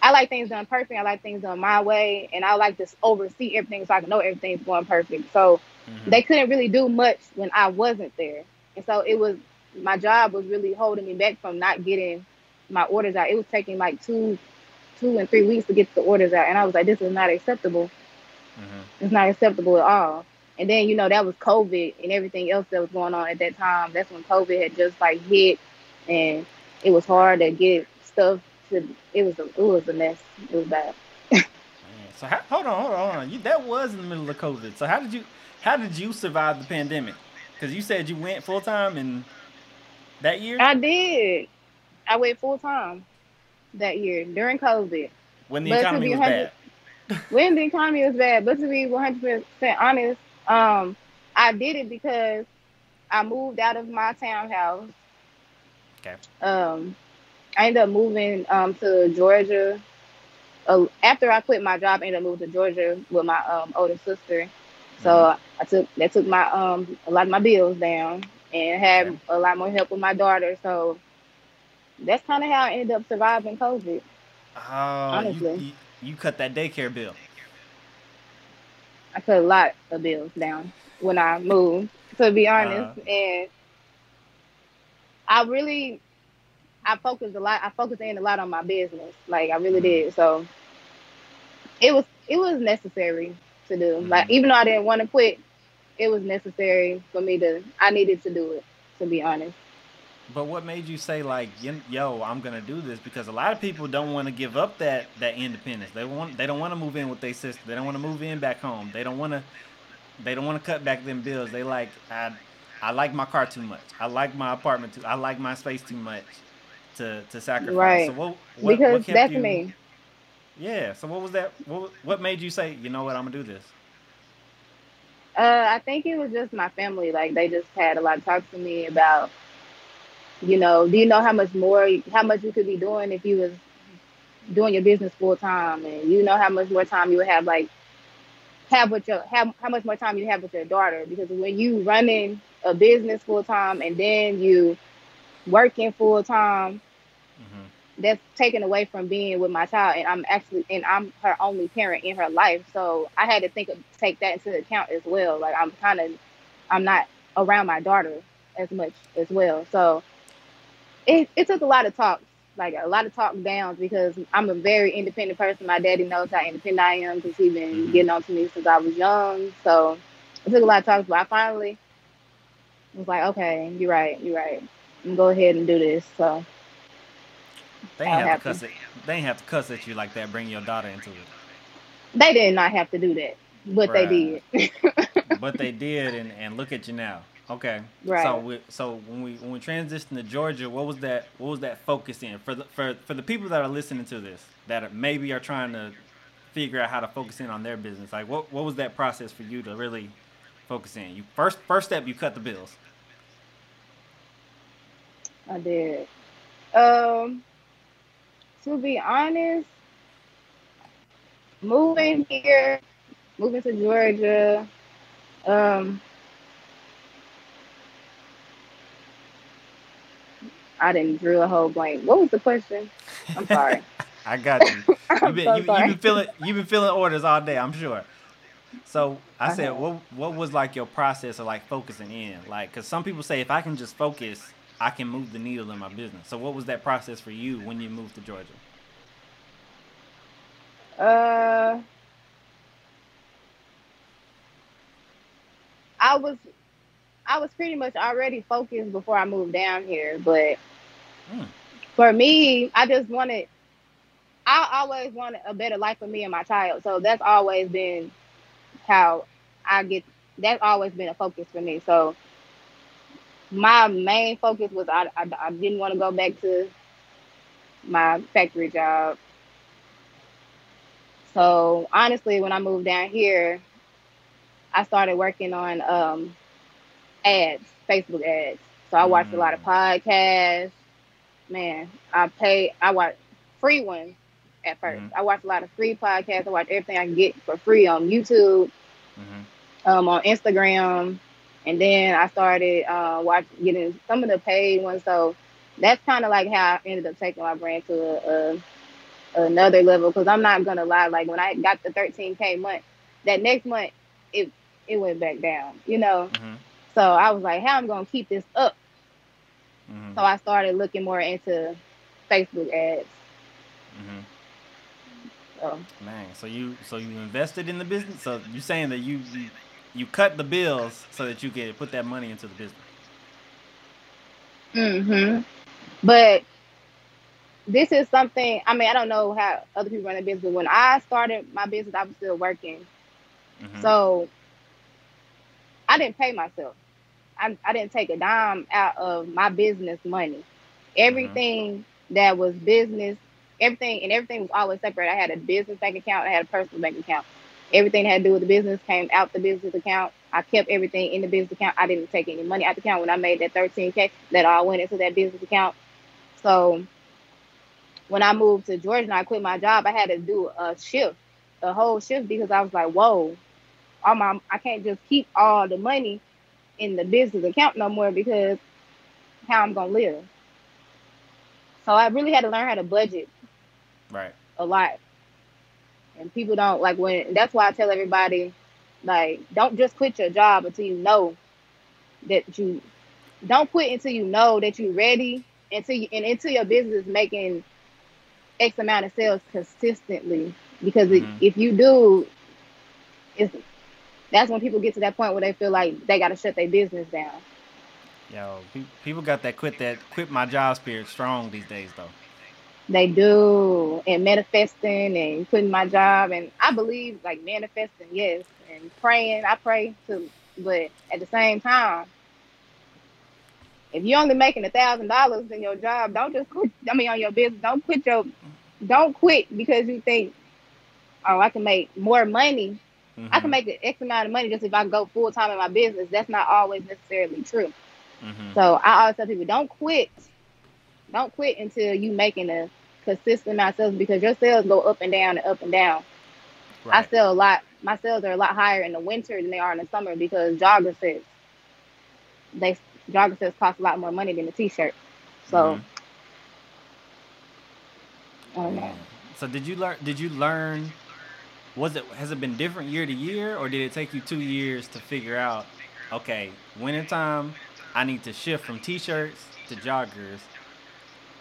I like things done perfect. I like things done my way, and I like to oversee everything so I can know everything's going perfect. So mm-hmm. they couldn't really do much when I wasn't there, and so it was my job was really holding me back from not getting my orders out. It was taking like two, two and three weeks to get the orders out, and I was like, this is not acceptable. Mm-hmm. It's not acceptable at all. And then you know that was COVID and everything else that was going on at that time. That's when COVID had just like hit, and it was hard to get stuff to. It was a, it was a mess. It was bad. so how, hold on, hold on, hold on. You, that was in the middle of COVID. So how did you how did you survive the pandemic? Because you said you went full time in that year. I did. I went full time that year during COVID. When the but economy was bad. When the economy was bad, but to be one hundred percent honest, um, I did it because I moved out of my townhouse Okay. Um, I ended up moving um to Georgia. Uh, after I quit my job, I ended up moving to Georgia with my um older sister. So mm-hmm. I took that took my um a lot of my bills down and had okay. a lot more help with my daughter. So that's kind of how I ended up surviving COVID. Oh, honestly, you, you, you cut that daycare bill. I cut a lot of bills down when I moved, to be honest, uh, and I really, I focused a lot. I focused in a lot on my business. Like I really mm-hmm. did. So it was it was necessary to do. Mm-hmm. Like even though I didn't want to quit, it was necessary for me to. I needed to do it. To be honest. But what made you say like, yo, I'm gonna do this? Because a lot of people don't want to give up that that independence. They want they don't want to move in with their sister. They don't want to move in back home. They don't want to they don't want to cut back them bills. They like I I like my car too much. I like my apartment too. I like my space too much to to sacrifice. Right. So what, what because what that's you, me. Yeah. So what was that? What what made you say? You know what? I'm gonna do this. Uh, I think it was just my family. Like they just had a lot of talks to me about, you know, do you know how much more, how much you could be doing if you was doing your business full time, and you know how much more time you would have, like, have with your, have how much more time you have with your daughter. Because when you running a business full time and then you working full time, hmm that's taken away from being with my child and I'm actually and I'm her only parent in her life. So I had to think of take that into account as well. Like I'm kind of I'm not around my daughter as much as well. So it it took a lot of talks, like a lot of talk downs because I'm a very independent person. My daddy knows how independent I am because he's been hmm getting on to me since I was young. So it took a lot of talks, but I finally was like, okay, you're right, you're right. I'm go ahead and do this. So They ain't have to cuss it. They ain't have to cuss at you like that. Bring your daughter into it. They did not have to do that, but they did. But they did, and, and look at you now. Okay. So right. we, so when we when we transitioned to Georgia, what was that? What was that focus in for the for for the people that are listening to this that are, maybe are trying to figure out how to focus in on their business? Like, what what was that process for you to really focus in? You first first step, you cut the bills. I did. Um, to be honest, moving here, moving to Georgia, um, I didn't drew a whole blank. What was the question? I'm sorry. I got you. You've been so you, you've been filling you've been filling orders all day. I'm sure. So I I said, have. what what was like your process of like focusing in? Like, cause some people say if I can just focus, I can move the needle in my business. So what was that process for you when you moved to Georgia? Uh, I was I was pretty much already focused before I moved down here, but Mm, for me, I just wanted I always wanted a better life for me and my child. So that's always been how I get that's always been a focus for me. So my main focus was I I, I didn't want to go back to my factory job. So honestly, when I moved down here, I started working on um, ads, Facebook ads. So I watched a lot of mm, podcasts. Man, I pay. I watch free ones at first. mm-hmm, I watched a lot of free podcasts. I watched everything I can get for free on YouTube, mm-hmm, um, on Instagram, and then I started uh, watch getting some of the paid ones. So that's kind of like how I ended up taking my brand to a, a, another level. Because I'm not gonna lie, like when I got the 13k month, that next month it it went back down. You know, mm-hmm, so I was like, how am I gonna keep this up? Mm-hmm, So I started looking more into Facebook ads. mm-hmm. So Man, so you so you invested in the business. So you're saying that you, you cut the bills so that you could put that money into the business. hmm But this is something. I mean, I don't know how other people run their business. But when I started my business, I was still working, Mm-hmm, so I didn't pay myself. I, I didn't take a dime out of my business money. mm-hmm, Everything that was business, everything and everything was always separate. I had a business bank account. I had a personal bank account. Everything that had to do with the business came out the business account. I kept everything in the business account. I didn't take any money out the account when I made that 13k. That all went into that business account. So when I moved to Georgia and I quit my job, I had to do a shift, a whole shift because I was like, whoa, all my I can't just keep all the money in the business account no more because how I'm gonna live. So I really had to learn how to budget right. a lot. And people don't like when that's why I tell everybody like don't just quit your job until you know that you don't quit until you know that you're ready until you and until your business is making X amount of sales consistently. Because Mm-hmm. if you do, it's that's when people get to that point where they feel like they got to shut their business down. Yo, people got that quit that quit my job spirit strong these days though. They do, and manifesting and quitting my job, and I believe like manifesting, yes, and praying. I pray too, but at the same time, if you're only making a thousand dollars in your job, don't just quit. I mean, on your business, don't quit your, don't quit because you think, oh, I can make more money I can make the X amount of money just if I go full time in my business. That's not always necessarily true. Mhm. So I always tell people, don't quit. Don't quit until you making a consistent amount of sales because your sales go up and down and up and down. I sell a lot. My sales are a lot higher in the winter than they are in the summer because jogger sets. They jogger sets cost a lot more money than a t-shirt. So Mhm. I don't know. So did you learn? Did you learn? Was it has it been different year to year, or did it take you two years to figure out? Okay, wintertime, I need to shift from t-shirts to joggers.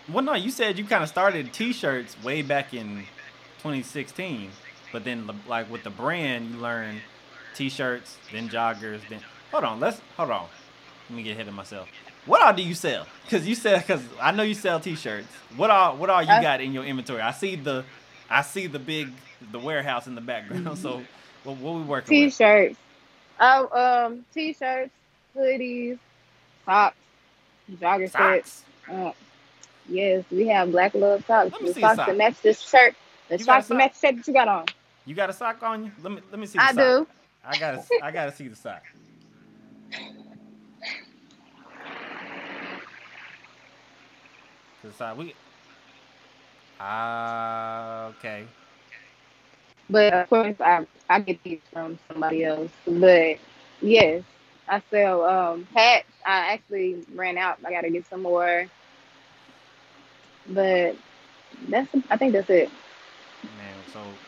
Well, no, you said you kind of started t-shirts way back in 2016, but then like with the brand, you learned t-shirts, then joggers, then hold on, let's hold on. Let me get ahead of myself. What all do you sell? Cause you sell, cause I know you sell t-shirts. What all, what all you got in your inventory? I see the, I see the big, the warehouse in the background. So, what, what we working with? T-shirts. Oh, um, t-shirts, hoodies, socks, jogger sets. Uh, yes, we have Blk Luv socks. Let me The see socks sock. that match this shirt. The You socks that match the shirt that you got on. You got a sock on you? Let me, let me see. The I sock. do. I gotta, I gotta see the sock. The sock. We. Ah, okay. But of course, I I get these from somebody else. But yes, I sell um hats. I actually ran out. I gotta get some more. But that's I think that's it. Man, so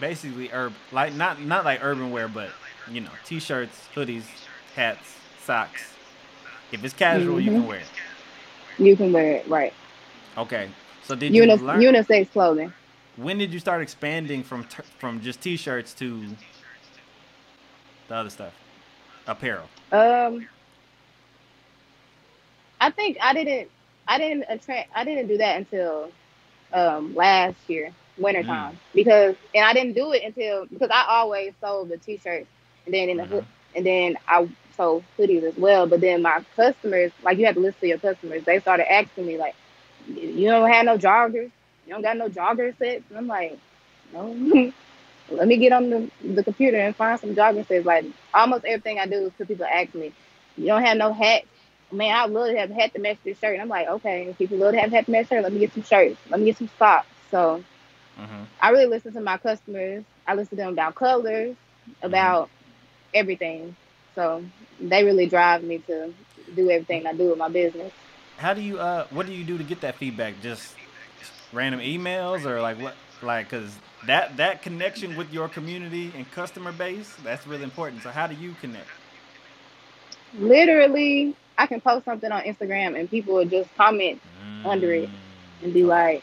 basically, urb like not not like urban wear, but you know, t-shirts, hoodies, hats, socks. If it's casual, you can Mhm. wear it. You can wear it right. Okay. So did you Uni- learn? unisex clothing. When did you start expanding from t- from just t-shirts to the other stuff, apparel? Um, I think I didn't. I didn't attract. I didn't do that until um last year, wintertime, because and I didn't do it until because I always sold the t-shirts and then in the hood, and then I sold hoodies as well. But then my customers, like you have to listen to your customers, they started asking me like, "You don't have no joggers? You don't got no jogger sets?" And I'm like, "No." Let me get on the, the computer and find some jogger sets. Like almost everything I do is because people ask me, "You don't have no hats?" Man, I love to have a hat to match this shirt. And I'm like, okay, people love to have a hat to match shirt. Let me get some shirts. Let me get some socks. So Mm-hmm. I really listen to my customers. I listen to them about colors, about everything. So they really drive me to do everything I do with my business. How do you uh? What do you do to get that feedback? Just random emails or like what? Like, cause that that connection with your community and customer base that's really important. So how do you connect? Literally, I can post something on Instagram and people will just comment Under it. and be like,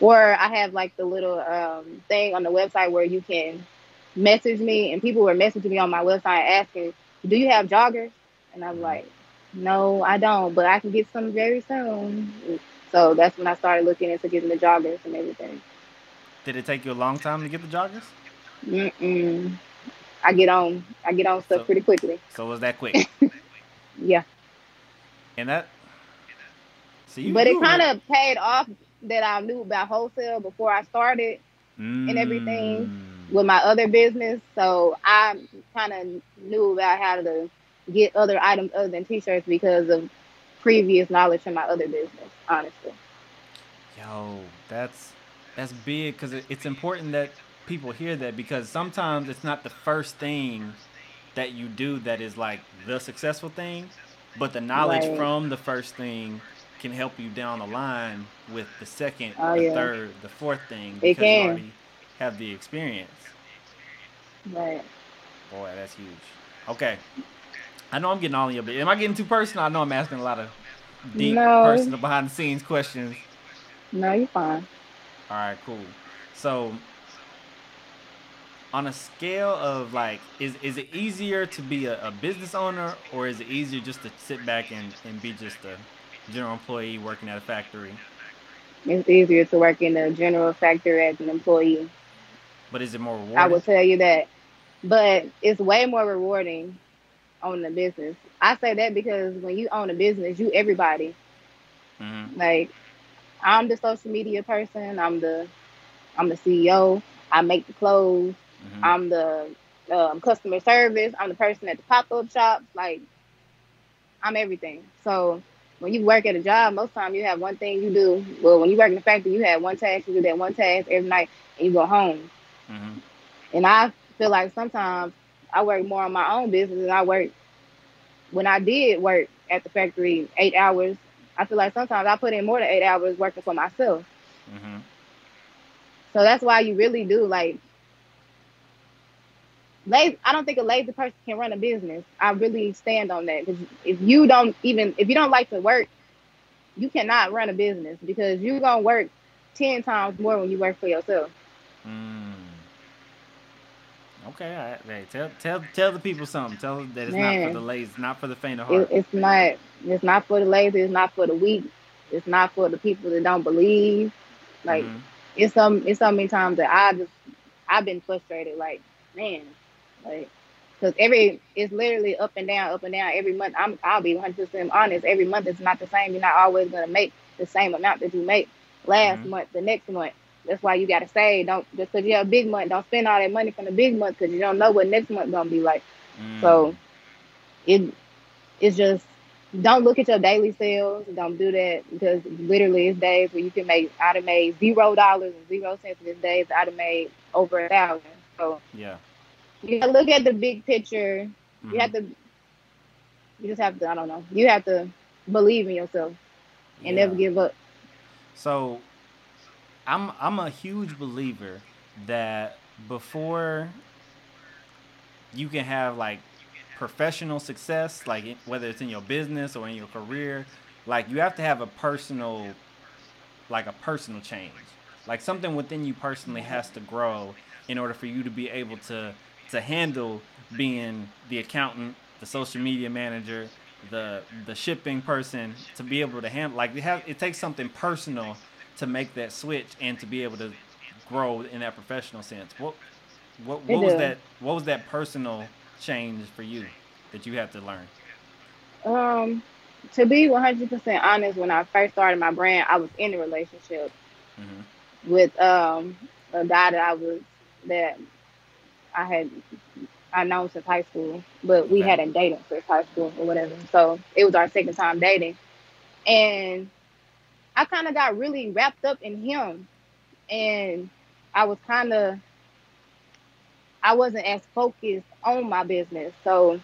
or I have like the little um, thing on the website where you can message me, and people were messaging me on my website asking, "Do you have joggers?" And I'm like, "No, I don't, but I can get some very soon." So that's when I started looking into getting the joggers and everything. Did it take you a long time to get the joggers? Mm-mm. I get on, I get on stuff So- pretty quickly. So was that quick? Yeah, and that. So you, but it kind of paid off that I knew about wholesale before I started. and everything. Mm. with my other business, so I kind of knew about how to get other items other than t-shirts because of previous knowledge in my other business. Honestly, Yo, that's that's big because it, it's important that people hear that because sometimes it's not the first thing that you do that is like the successful thing, but the knowledge Right. from the first thing can help you down the line with the second, Oh, the yeah. third, the fourth thing It because you can. already have the experience. right? Boy, that's huge. Okay. I know I'm getting all in your bit. Am I getting too personal? I know I'm asking a lot of deep, No. personal, behind the scenes questions. No, you're fine. All right, cool. So, on a scale of like, is is it easier to be a, a business owner or is it easier just to sit back and, and be just a general employee working at a factory? It's easier to work in a general factory as an employee. But is it more rewarding? I will tell you that, but it's way more rewarding owning a business. I say that because when you own a business, you everybody. Mhm. Like I'm the social media person. I'm the I'm the CEO. I make the clothes. Mm-hmm. I'm the um, customer service. I'm the person at the pop up shops. Like, I'm everything. So when you work at a job, most time you have one thing you do. Well, when you work in the factory, you have one task. You do that one task every night, and you go home. Mm-hmm. And I feel like sometimes I work more on my own business, and I work when I did work at the factory eight hours. I feel like sometimes I put in more than eight hours working for myself. Mm-hmm. So that's why you really do like lazy. I don't think a lazy person can run a business. I really stand on that because if you don't even if you don't like to work, you cannot run a business because you're gonna work ten times more when you work for yourself. Mm. Okay, all right. Hey, tell tell tell the people something. Tell them that it's Man, not for the lazy, it's not for the faint of heart. It, it's not. It's not for the lazy. It's not for the weak. It's not for the people that don't believe. Like mm-hmm. it's some. It's so many times that I just I've been frustrated. Like man, like, cause every it's literally up and down, up and down every month. I'm I'll be 100 percent honest. Every month it's not the same. You're not always gonna make the same amount that you make last mm-hmm. month, the next month. That's why you gotta say don't just cause you have a big month, don't spend all that money from the big month because you don't know what next month gonna be like. Mm. So it it's just don't look at your daily sales. Don't do that because literally it's days where you can make I'd have made zero dollars and zero cents. This days I'd have made over a thousand. So yeah, you gotta look at the big picture. Mm-hmm. You have to. You just have to. I don't know. You have to believe in yourself and yeah. never give up. So, I'm I'm a huge believer that before you can have like professional success, like whether it's in your business or in your career, like you have to have a personal, like a personal change. Like something within you personally has to grow in order for you to be able to to handle being the accountant, the social media manager, the the shipping person to be able to handle like it, have, it takes something personal to make that switch and to be able to grow in that professional sense. What what, what was that what was that personal change for you that you had to learn? Um to be 100% honest, when I first started my brand, I was in a relationship mm-hmm. with um, a guy that I was that I had I known since high school, but we okay. hadn't dated since high school or whatever. So it was our second time dating, and I kind of got really wrapped up in him, and I was kind of I wasn't as focused on my business. So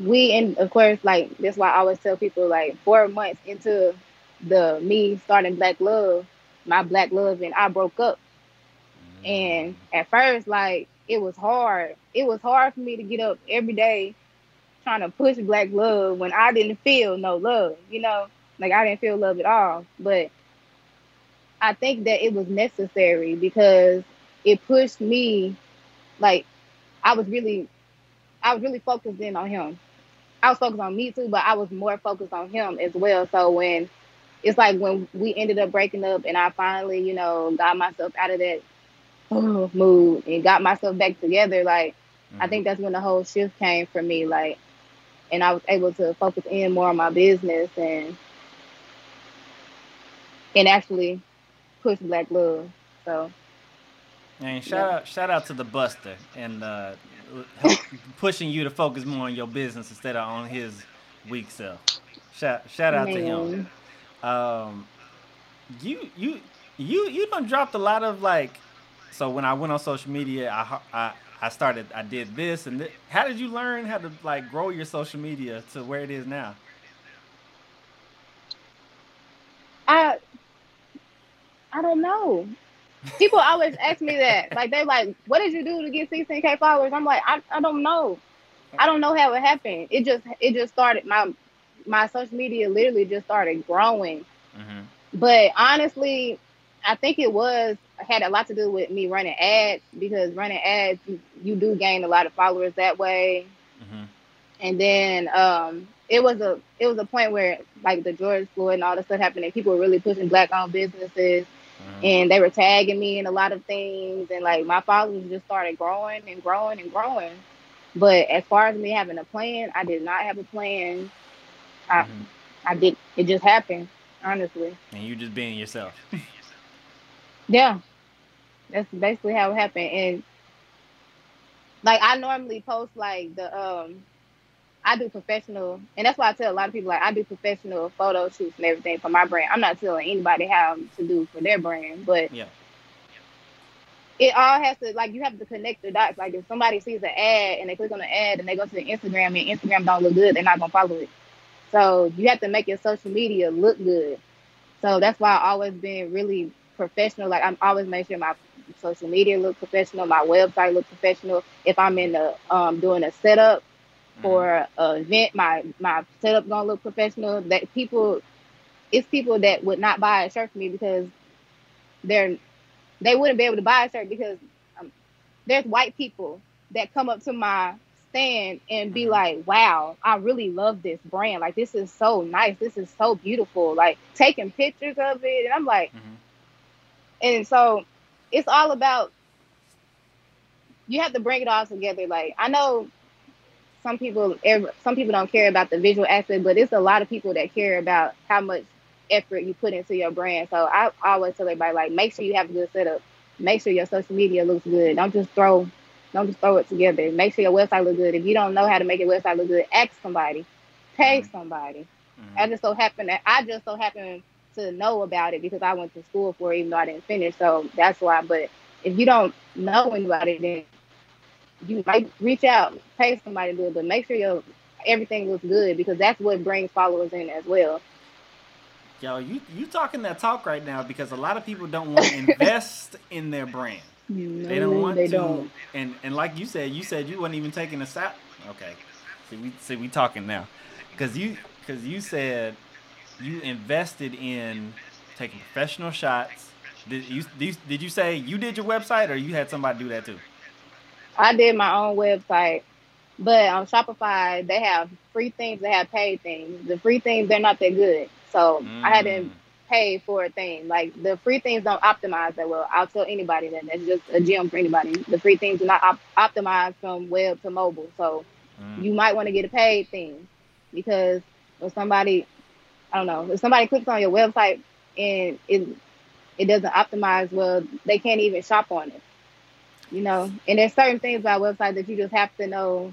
we and of course like that's why I always tell people like four months into the me starting Blk Luv, my Black Love and I broke up. And at first, like it was hard. It was hard for me to get up every day trying to push Blk Luv when I didn't feel no love, you know? Like I didn't feel love at all. But I think that it was necessary because it pushed me like I was really I was really focused in on him. I was focused on me too, but I was more focused on him as well. So when it's like when we ended up breaking up and I finally, you know, got myself out of that mood and got myself back together, like mm-hmm. I think that's when the whole shift came for me. Like, and I was able to focus in more on my business and and actually push Blk Luv. So. And shout yeah. out, shout out to the Buster and uh, pushing you to focus more on your business instead of on his weak self. Shout, shout out Man. to him. Um, you, you, you, you done dropped a lot of like so when I went on social media, I I, I started I did this and this. how did you learn how to like grow your social media to where it is now? I I don't know. People always ask me that. Like they're like, "What did you do to get 16k followers?" I'm like, I, I don't know. I don't know how it happened. It just it just started my my social media literally just started growing. Mm-hmm. But honestly, I think it was had a lot to do with me running ads because running ads you, you do gain a lot of followers that way. Mm-hmm. And then um, it was a it was a point where like the George Floyd and all this stuff happened and people were really pushing black owned businesses mm-hmm. and they were tagging me in a lot of things and like my followers just started growing and growing and growing. But as far as me having a plan, I did not have a plan. I mm-hmm. I did it just happened, honestly. And you just being yourself. Yeah, that's basically how it happened. And like I normally post like the um I do professional and that's why I tell a lot of people like I do professional photo shoots and everything for my brand. I'm not telling anybody how to do for their brand, but Yeah. it all has to like you have to connect the dots. Like if somebody sees an ad and they click on the ad and they go to the Instagram and Instagram don't look good, they're not gonna follow it. So you have to make your social media look good. So that's why I always been really professional. Like I'm always making sure my social media look professional, my website look professional. If I'm in the um doing a setup for an event, my my setup gonna look professional. That people, it's people that would not buy a shirt for me because they're they wouldn't be able to buy a shirt because um, there's white people that come up to my stand and be Mhm. like, "Wow, I really love this brand. Like this is so nice. This is so beautiful." Like taking pictures of it, and I'm like, Mhm. and so it's all about you have to bring it all together. Like I know some people, some people don't care about the visual aspect, but it's a lot of people that care about how much effort you put into your brand. So I always tell everybody like, make sure you have a good setup. Make sure your social media looks good. Don't just throw, don't just throw it together. Make sure your website looks good. If you don't know how to make your website look good, ask somebody, pay Mhm. somebody. Mhm. I just so happen that I just so happen to know about it because I went to school for it, even though I didn't finish. So that's why. But if you don't know anybody, then you might reach out, pay somebody to do it, but make sure your everything looks good because that's what brings followers in as well. Yo, you you talking that talk right now because a lot of people don't want to invest in their brand. They don't want they to. don't. And and like you said, you said you wasn't even taking a sal. Okay, see we see we talking now, because you because you said you invested in taking professional shots. Did you did you say you did your website or you had somebody do that too? I did my own website, but on Shopify they have free things, they have paid things. The free things they're not that good, so I had to Mm. pay for a thing. Like the free things don't optimize that well. I'll tell anybody that that's just a gem for anybody. The free things do not op- optimize from web to mobile, so Mm. you might want to get a paid thing because when somebody, I don't know, if somebody clicks on your website and it it doesn't optimize well, they can't even shop on it. You know, and there's certain things about websites that you just have to know.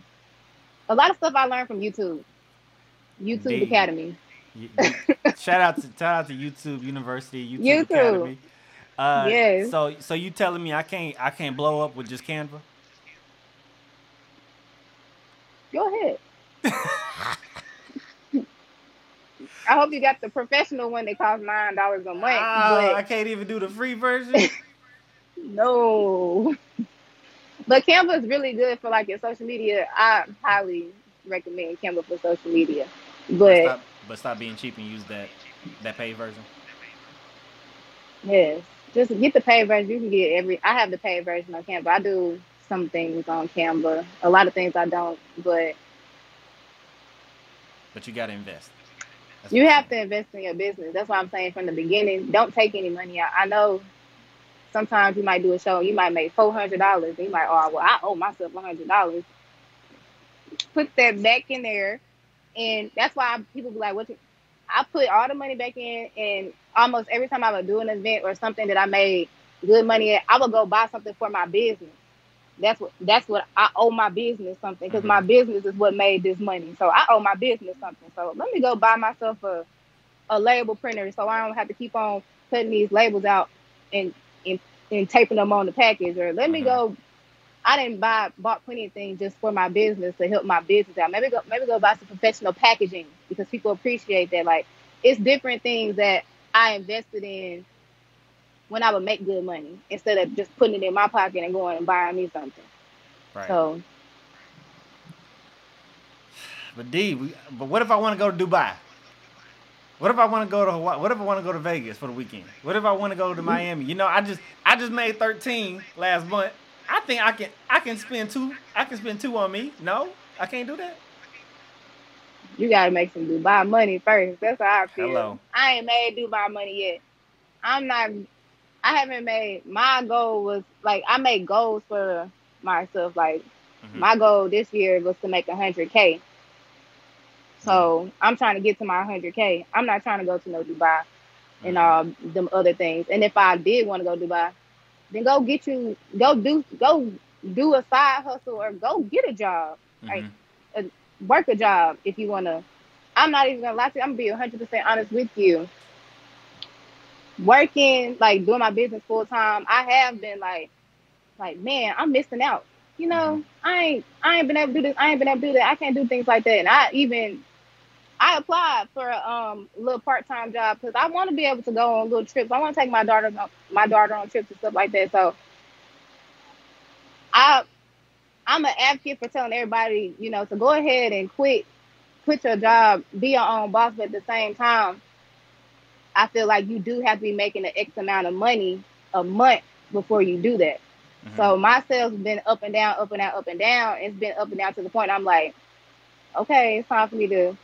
A lot of stuff I learned from YouTube, YouTube Indeed. Academy. You- you- shout out to shout out to YouTube University, YouTube, YouTube. Academy. Uh, Yes. So so you telling me I can't I can't blow up with just Canva? Go ahead. I hope you got the professional one that costs nine dollars a month. Ah, I can't even do the free version. no. But Canva is really good for like your social media. I highly recommend Canva for social media. but, But stop, but stop being cheap and use that that paid version. yes, just get the paid version. You can get every. I have the paid version on Canva. I do some things on Canva. A lot of things I don't. But But you gotta invest. That's you have to invest in your business. That's why I'm saying from the beginning, don't take any money out. I know sometimes you might do a show, you might make four hundred dollars. You might, oh well, I owe myself one hundred dollars. Put that back in there, and that's why people be like, "What?" I put all the money back in, and almost every time I would do an event or something that I made good money at, I would go buy something for my business. That's what that's what I owe my business something because my mm-hmm. business is what made this money. So I owe my business something. So let me go buy myself a a label printer so I don't have to keep on putting these labels out and and, and taping them on the package. Or let me Mhm. go. I didn't buy bought plenty of things just for my business to help my business out. Maybe go maybe go buy some professional packaging because people appreciate that. Like it's different things that I invested in when I would make good money instead of just putting it in my pocket and going and buying me something. Right. So But D, we, but what if I want to go to Dubai? What if I want to go to Hawaii? What if I want to go to Vegas for the weekend? What if I want to go to Miami? You know, I just I just made 13 last month. I think I can I can spend two I can spend two on me. No, I can't do that. you gotta make some Dubai money first. That's how I feel. Hello. I ain't made Dubai money yet. I'm not. I haven't made. My goal was like I made goals for myself. Like Mhm. my goal this year was to make hundred k. So I'm trying to get to my hundred k. I'm not trying to go to no Dubai and Mhm. all them other things. And if I did want to go Dubai, then go get you. Go do. Go do a side hustle or go get a job. Mm-hmm. Like uh, work a job if you wanna. I'm not even gonna lie to you. I'm gonna be 100 percent honest with you. Working like doing my business full time, I have been like, like man, I'm missing out. You know, mm-hmm. I ain't I ain't been able to do this. I ain't been able to do that. I can't do things like that. And I even I applied for a um, little part time job because I want to be able to go on little trips. I want to take my daughter my daughter on trips and stuff like that. So I I'm an advocate for telling everybody, you know, to go ahead and quit quit your job, be your own boss, but at the same time, I feel like you do have to be making an X amount of money a month before you do that. Mm-hmm. So my sales have been up and down, up and down, up and down. It's been up and down to the point I'm like, okay, it's time for me to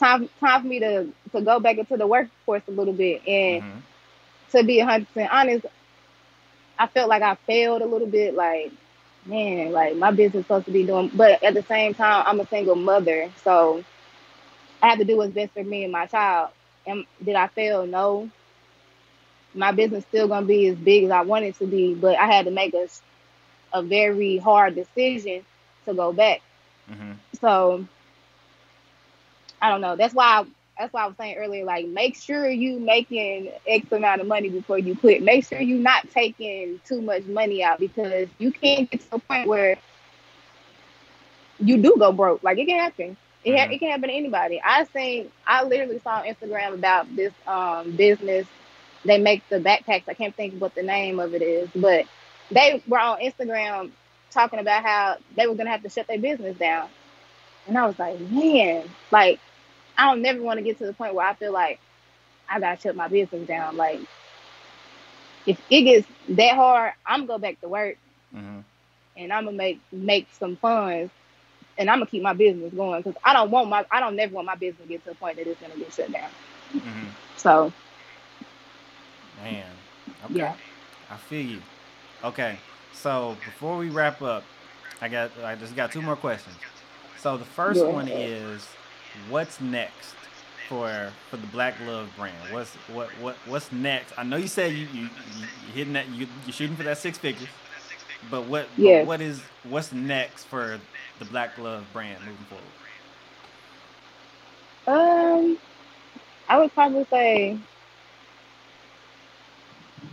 time time for me to to go back into the workforce a little bit and mm-hmm. to be 100 percent honest i felt like i failed a little bit like man like my business supposed to be doing but at the same time i'm a single mother so i have to do what's best for me and my child and did i fail no my business still gonna be as big as i want it to be but i had to make a, a very hard decision to go back mm-hmm. so I don't know. That's why I, that's why I was saying earlier, like make sure you making X amount of money before you quit. Make sure you're not taking too much money out because you can't get to a point where you do go broke. Like it can happen. It, ha- mm-hmm. it can happen to anybody. I think I literally saw on Instagram about this um, business. They make the backpacks. I can't think what the name of it is, but they were on Instagram talking about how they were gonna have to shut their business down. And I was like, man, like I don't never want to get to the point where I feel like I gotta shut my business down. Like if it gets that hard, I'm gonna go back to work mm-hmm. and I'm gonna make make some funds and I'm gonna keep my business going because I don't want my I don't never want my business to get to a point that it's gonna get shut down. Mm-hmm. So, man, okay, yeah. I feel you. Okay, so before we wrap up, I got I just got two more questions. So the first yeah. one is what's next for for the Blk Luv brand? What's what what what's next? I know you said you you, you hitting that you you're shooting for that six figures, but what yes. but what is what's next for the Blk Luv brand moving forward? Um, I would probably say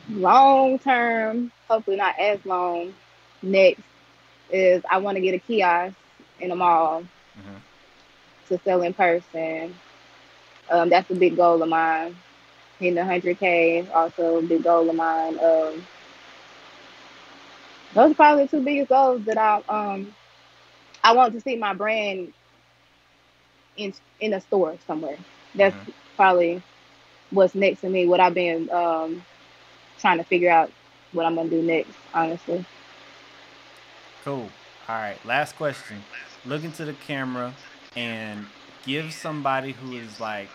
long term, hopefully not as long. Next is I want to get a kiosk in a mall. Mm-hmm to sell in person. Um, that's a big goal of mine. Hitting 100K, also a big goal of mine. Um, those are probably the two biggest goals that I um I want to see my brand in in a store somewhere. That's mm-hmm. probably what's next to me. What I've been um trying to figure out what I'm gonna do next. Honestly. Cool. All right. Last question. Look into the camera and give somebody who is like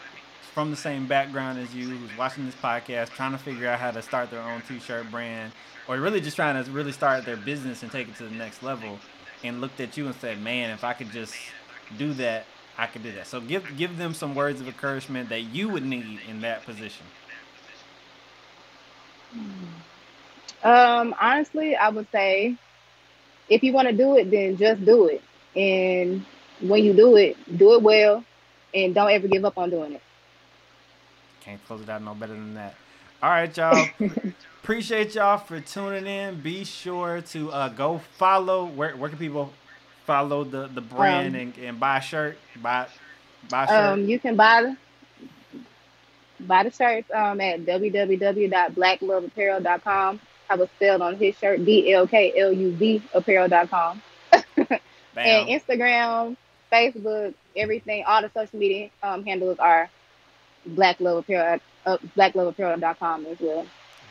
from the same background as you, who's watching this podcast, trying to figure out how to start their own t-shirt brand, or really just trying to really start their business and take it to the next level, and looked at you and said, "Man, if I could just do that, I could do that." So give give them some words of encouragement that you would need in that position. Um, honestly, I would say if you want to do it, then just do it. And when you do it, do it well, and don't ever give up on doing it. Can't close it out no better than that. All right, y'all. Appreciate y'all for tuning in. Be sure to uh, go follow. Where where can people follow the the brand um, and, and buy a shirt? Buy buy shirt. Um, you can buy the buy the shirts um at www.blkluvapparel.com. I was spelled on his shirt B L K L U V apparel.com. and Instagram, Facebook, everything, all the social media um, handles are Blk Luv Apparel, uh, BlkLuvApparel.com as well.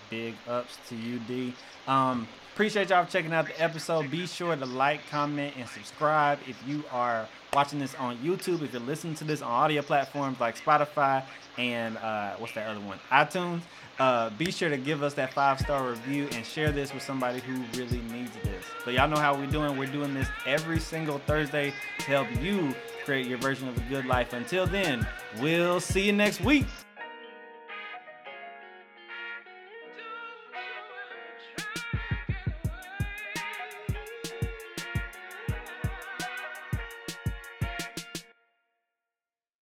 Big ups to you, D. Um, appreciate y'all for checking out the episode. Be sure to like, comment, and subscribe if you are watching this on YouTube. If you're listening to this on audio platforms like Spotify and uh, what's that other one? iTunes. Uh, be sure to give us that five star review and share this with somebody who really needs this. But y'all know how we're doing. We're doing this every single Thursday to help you create your version of a good life. Until then, we'll see you next week.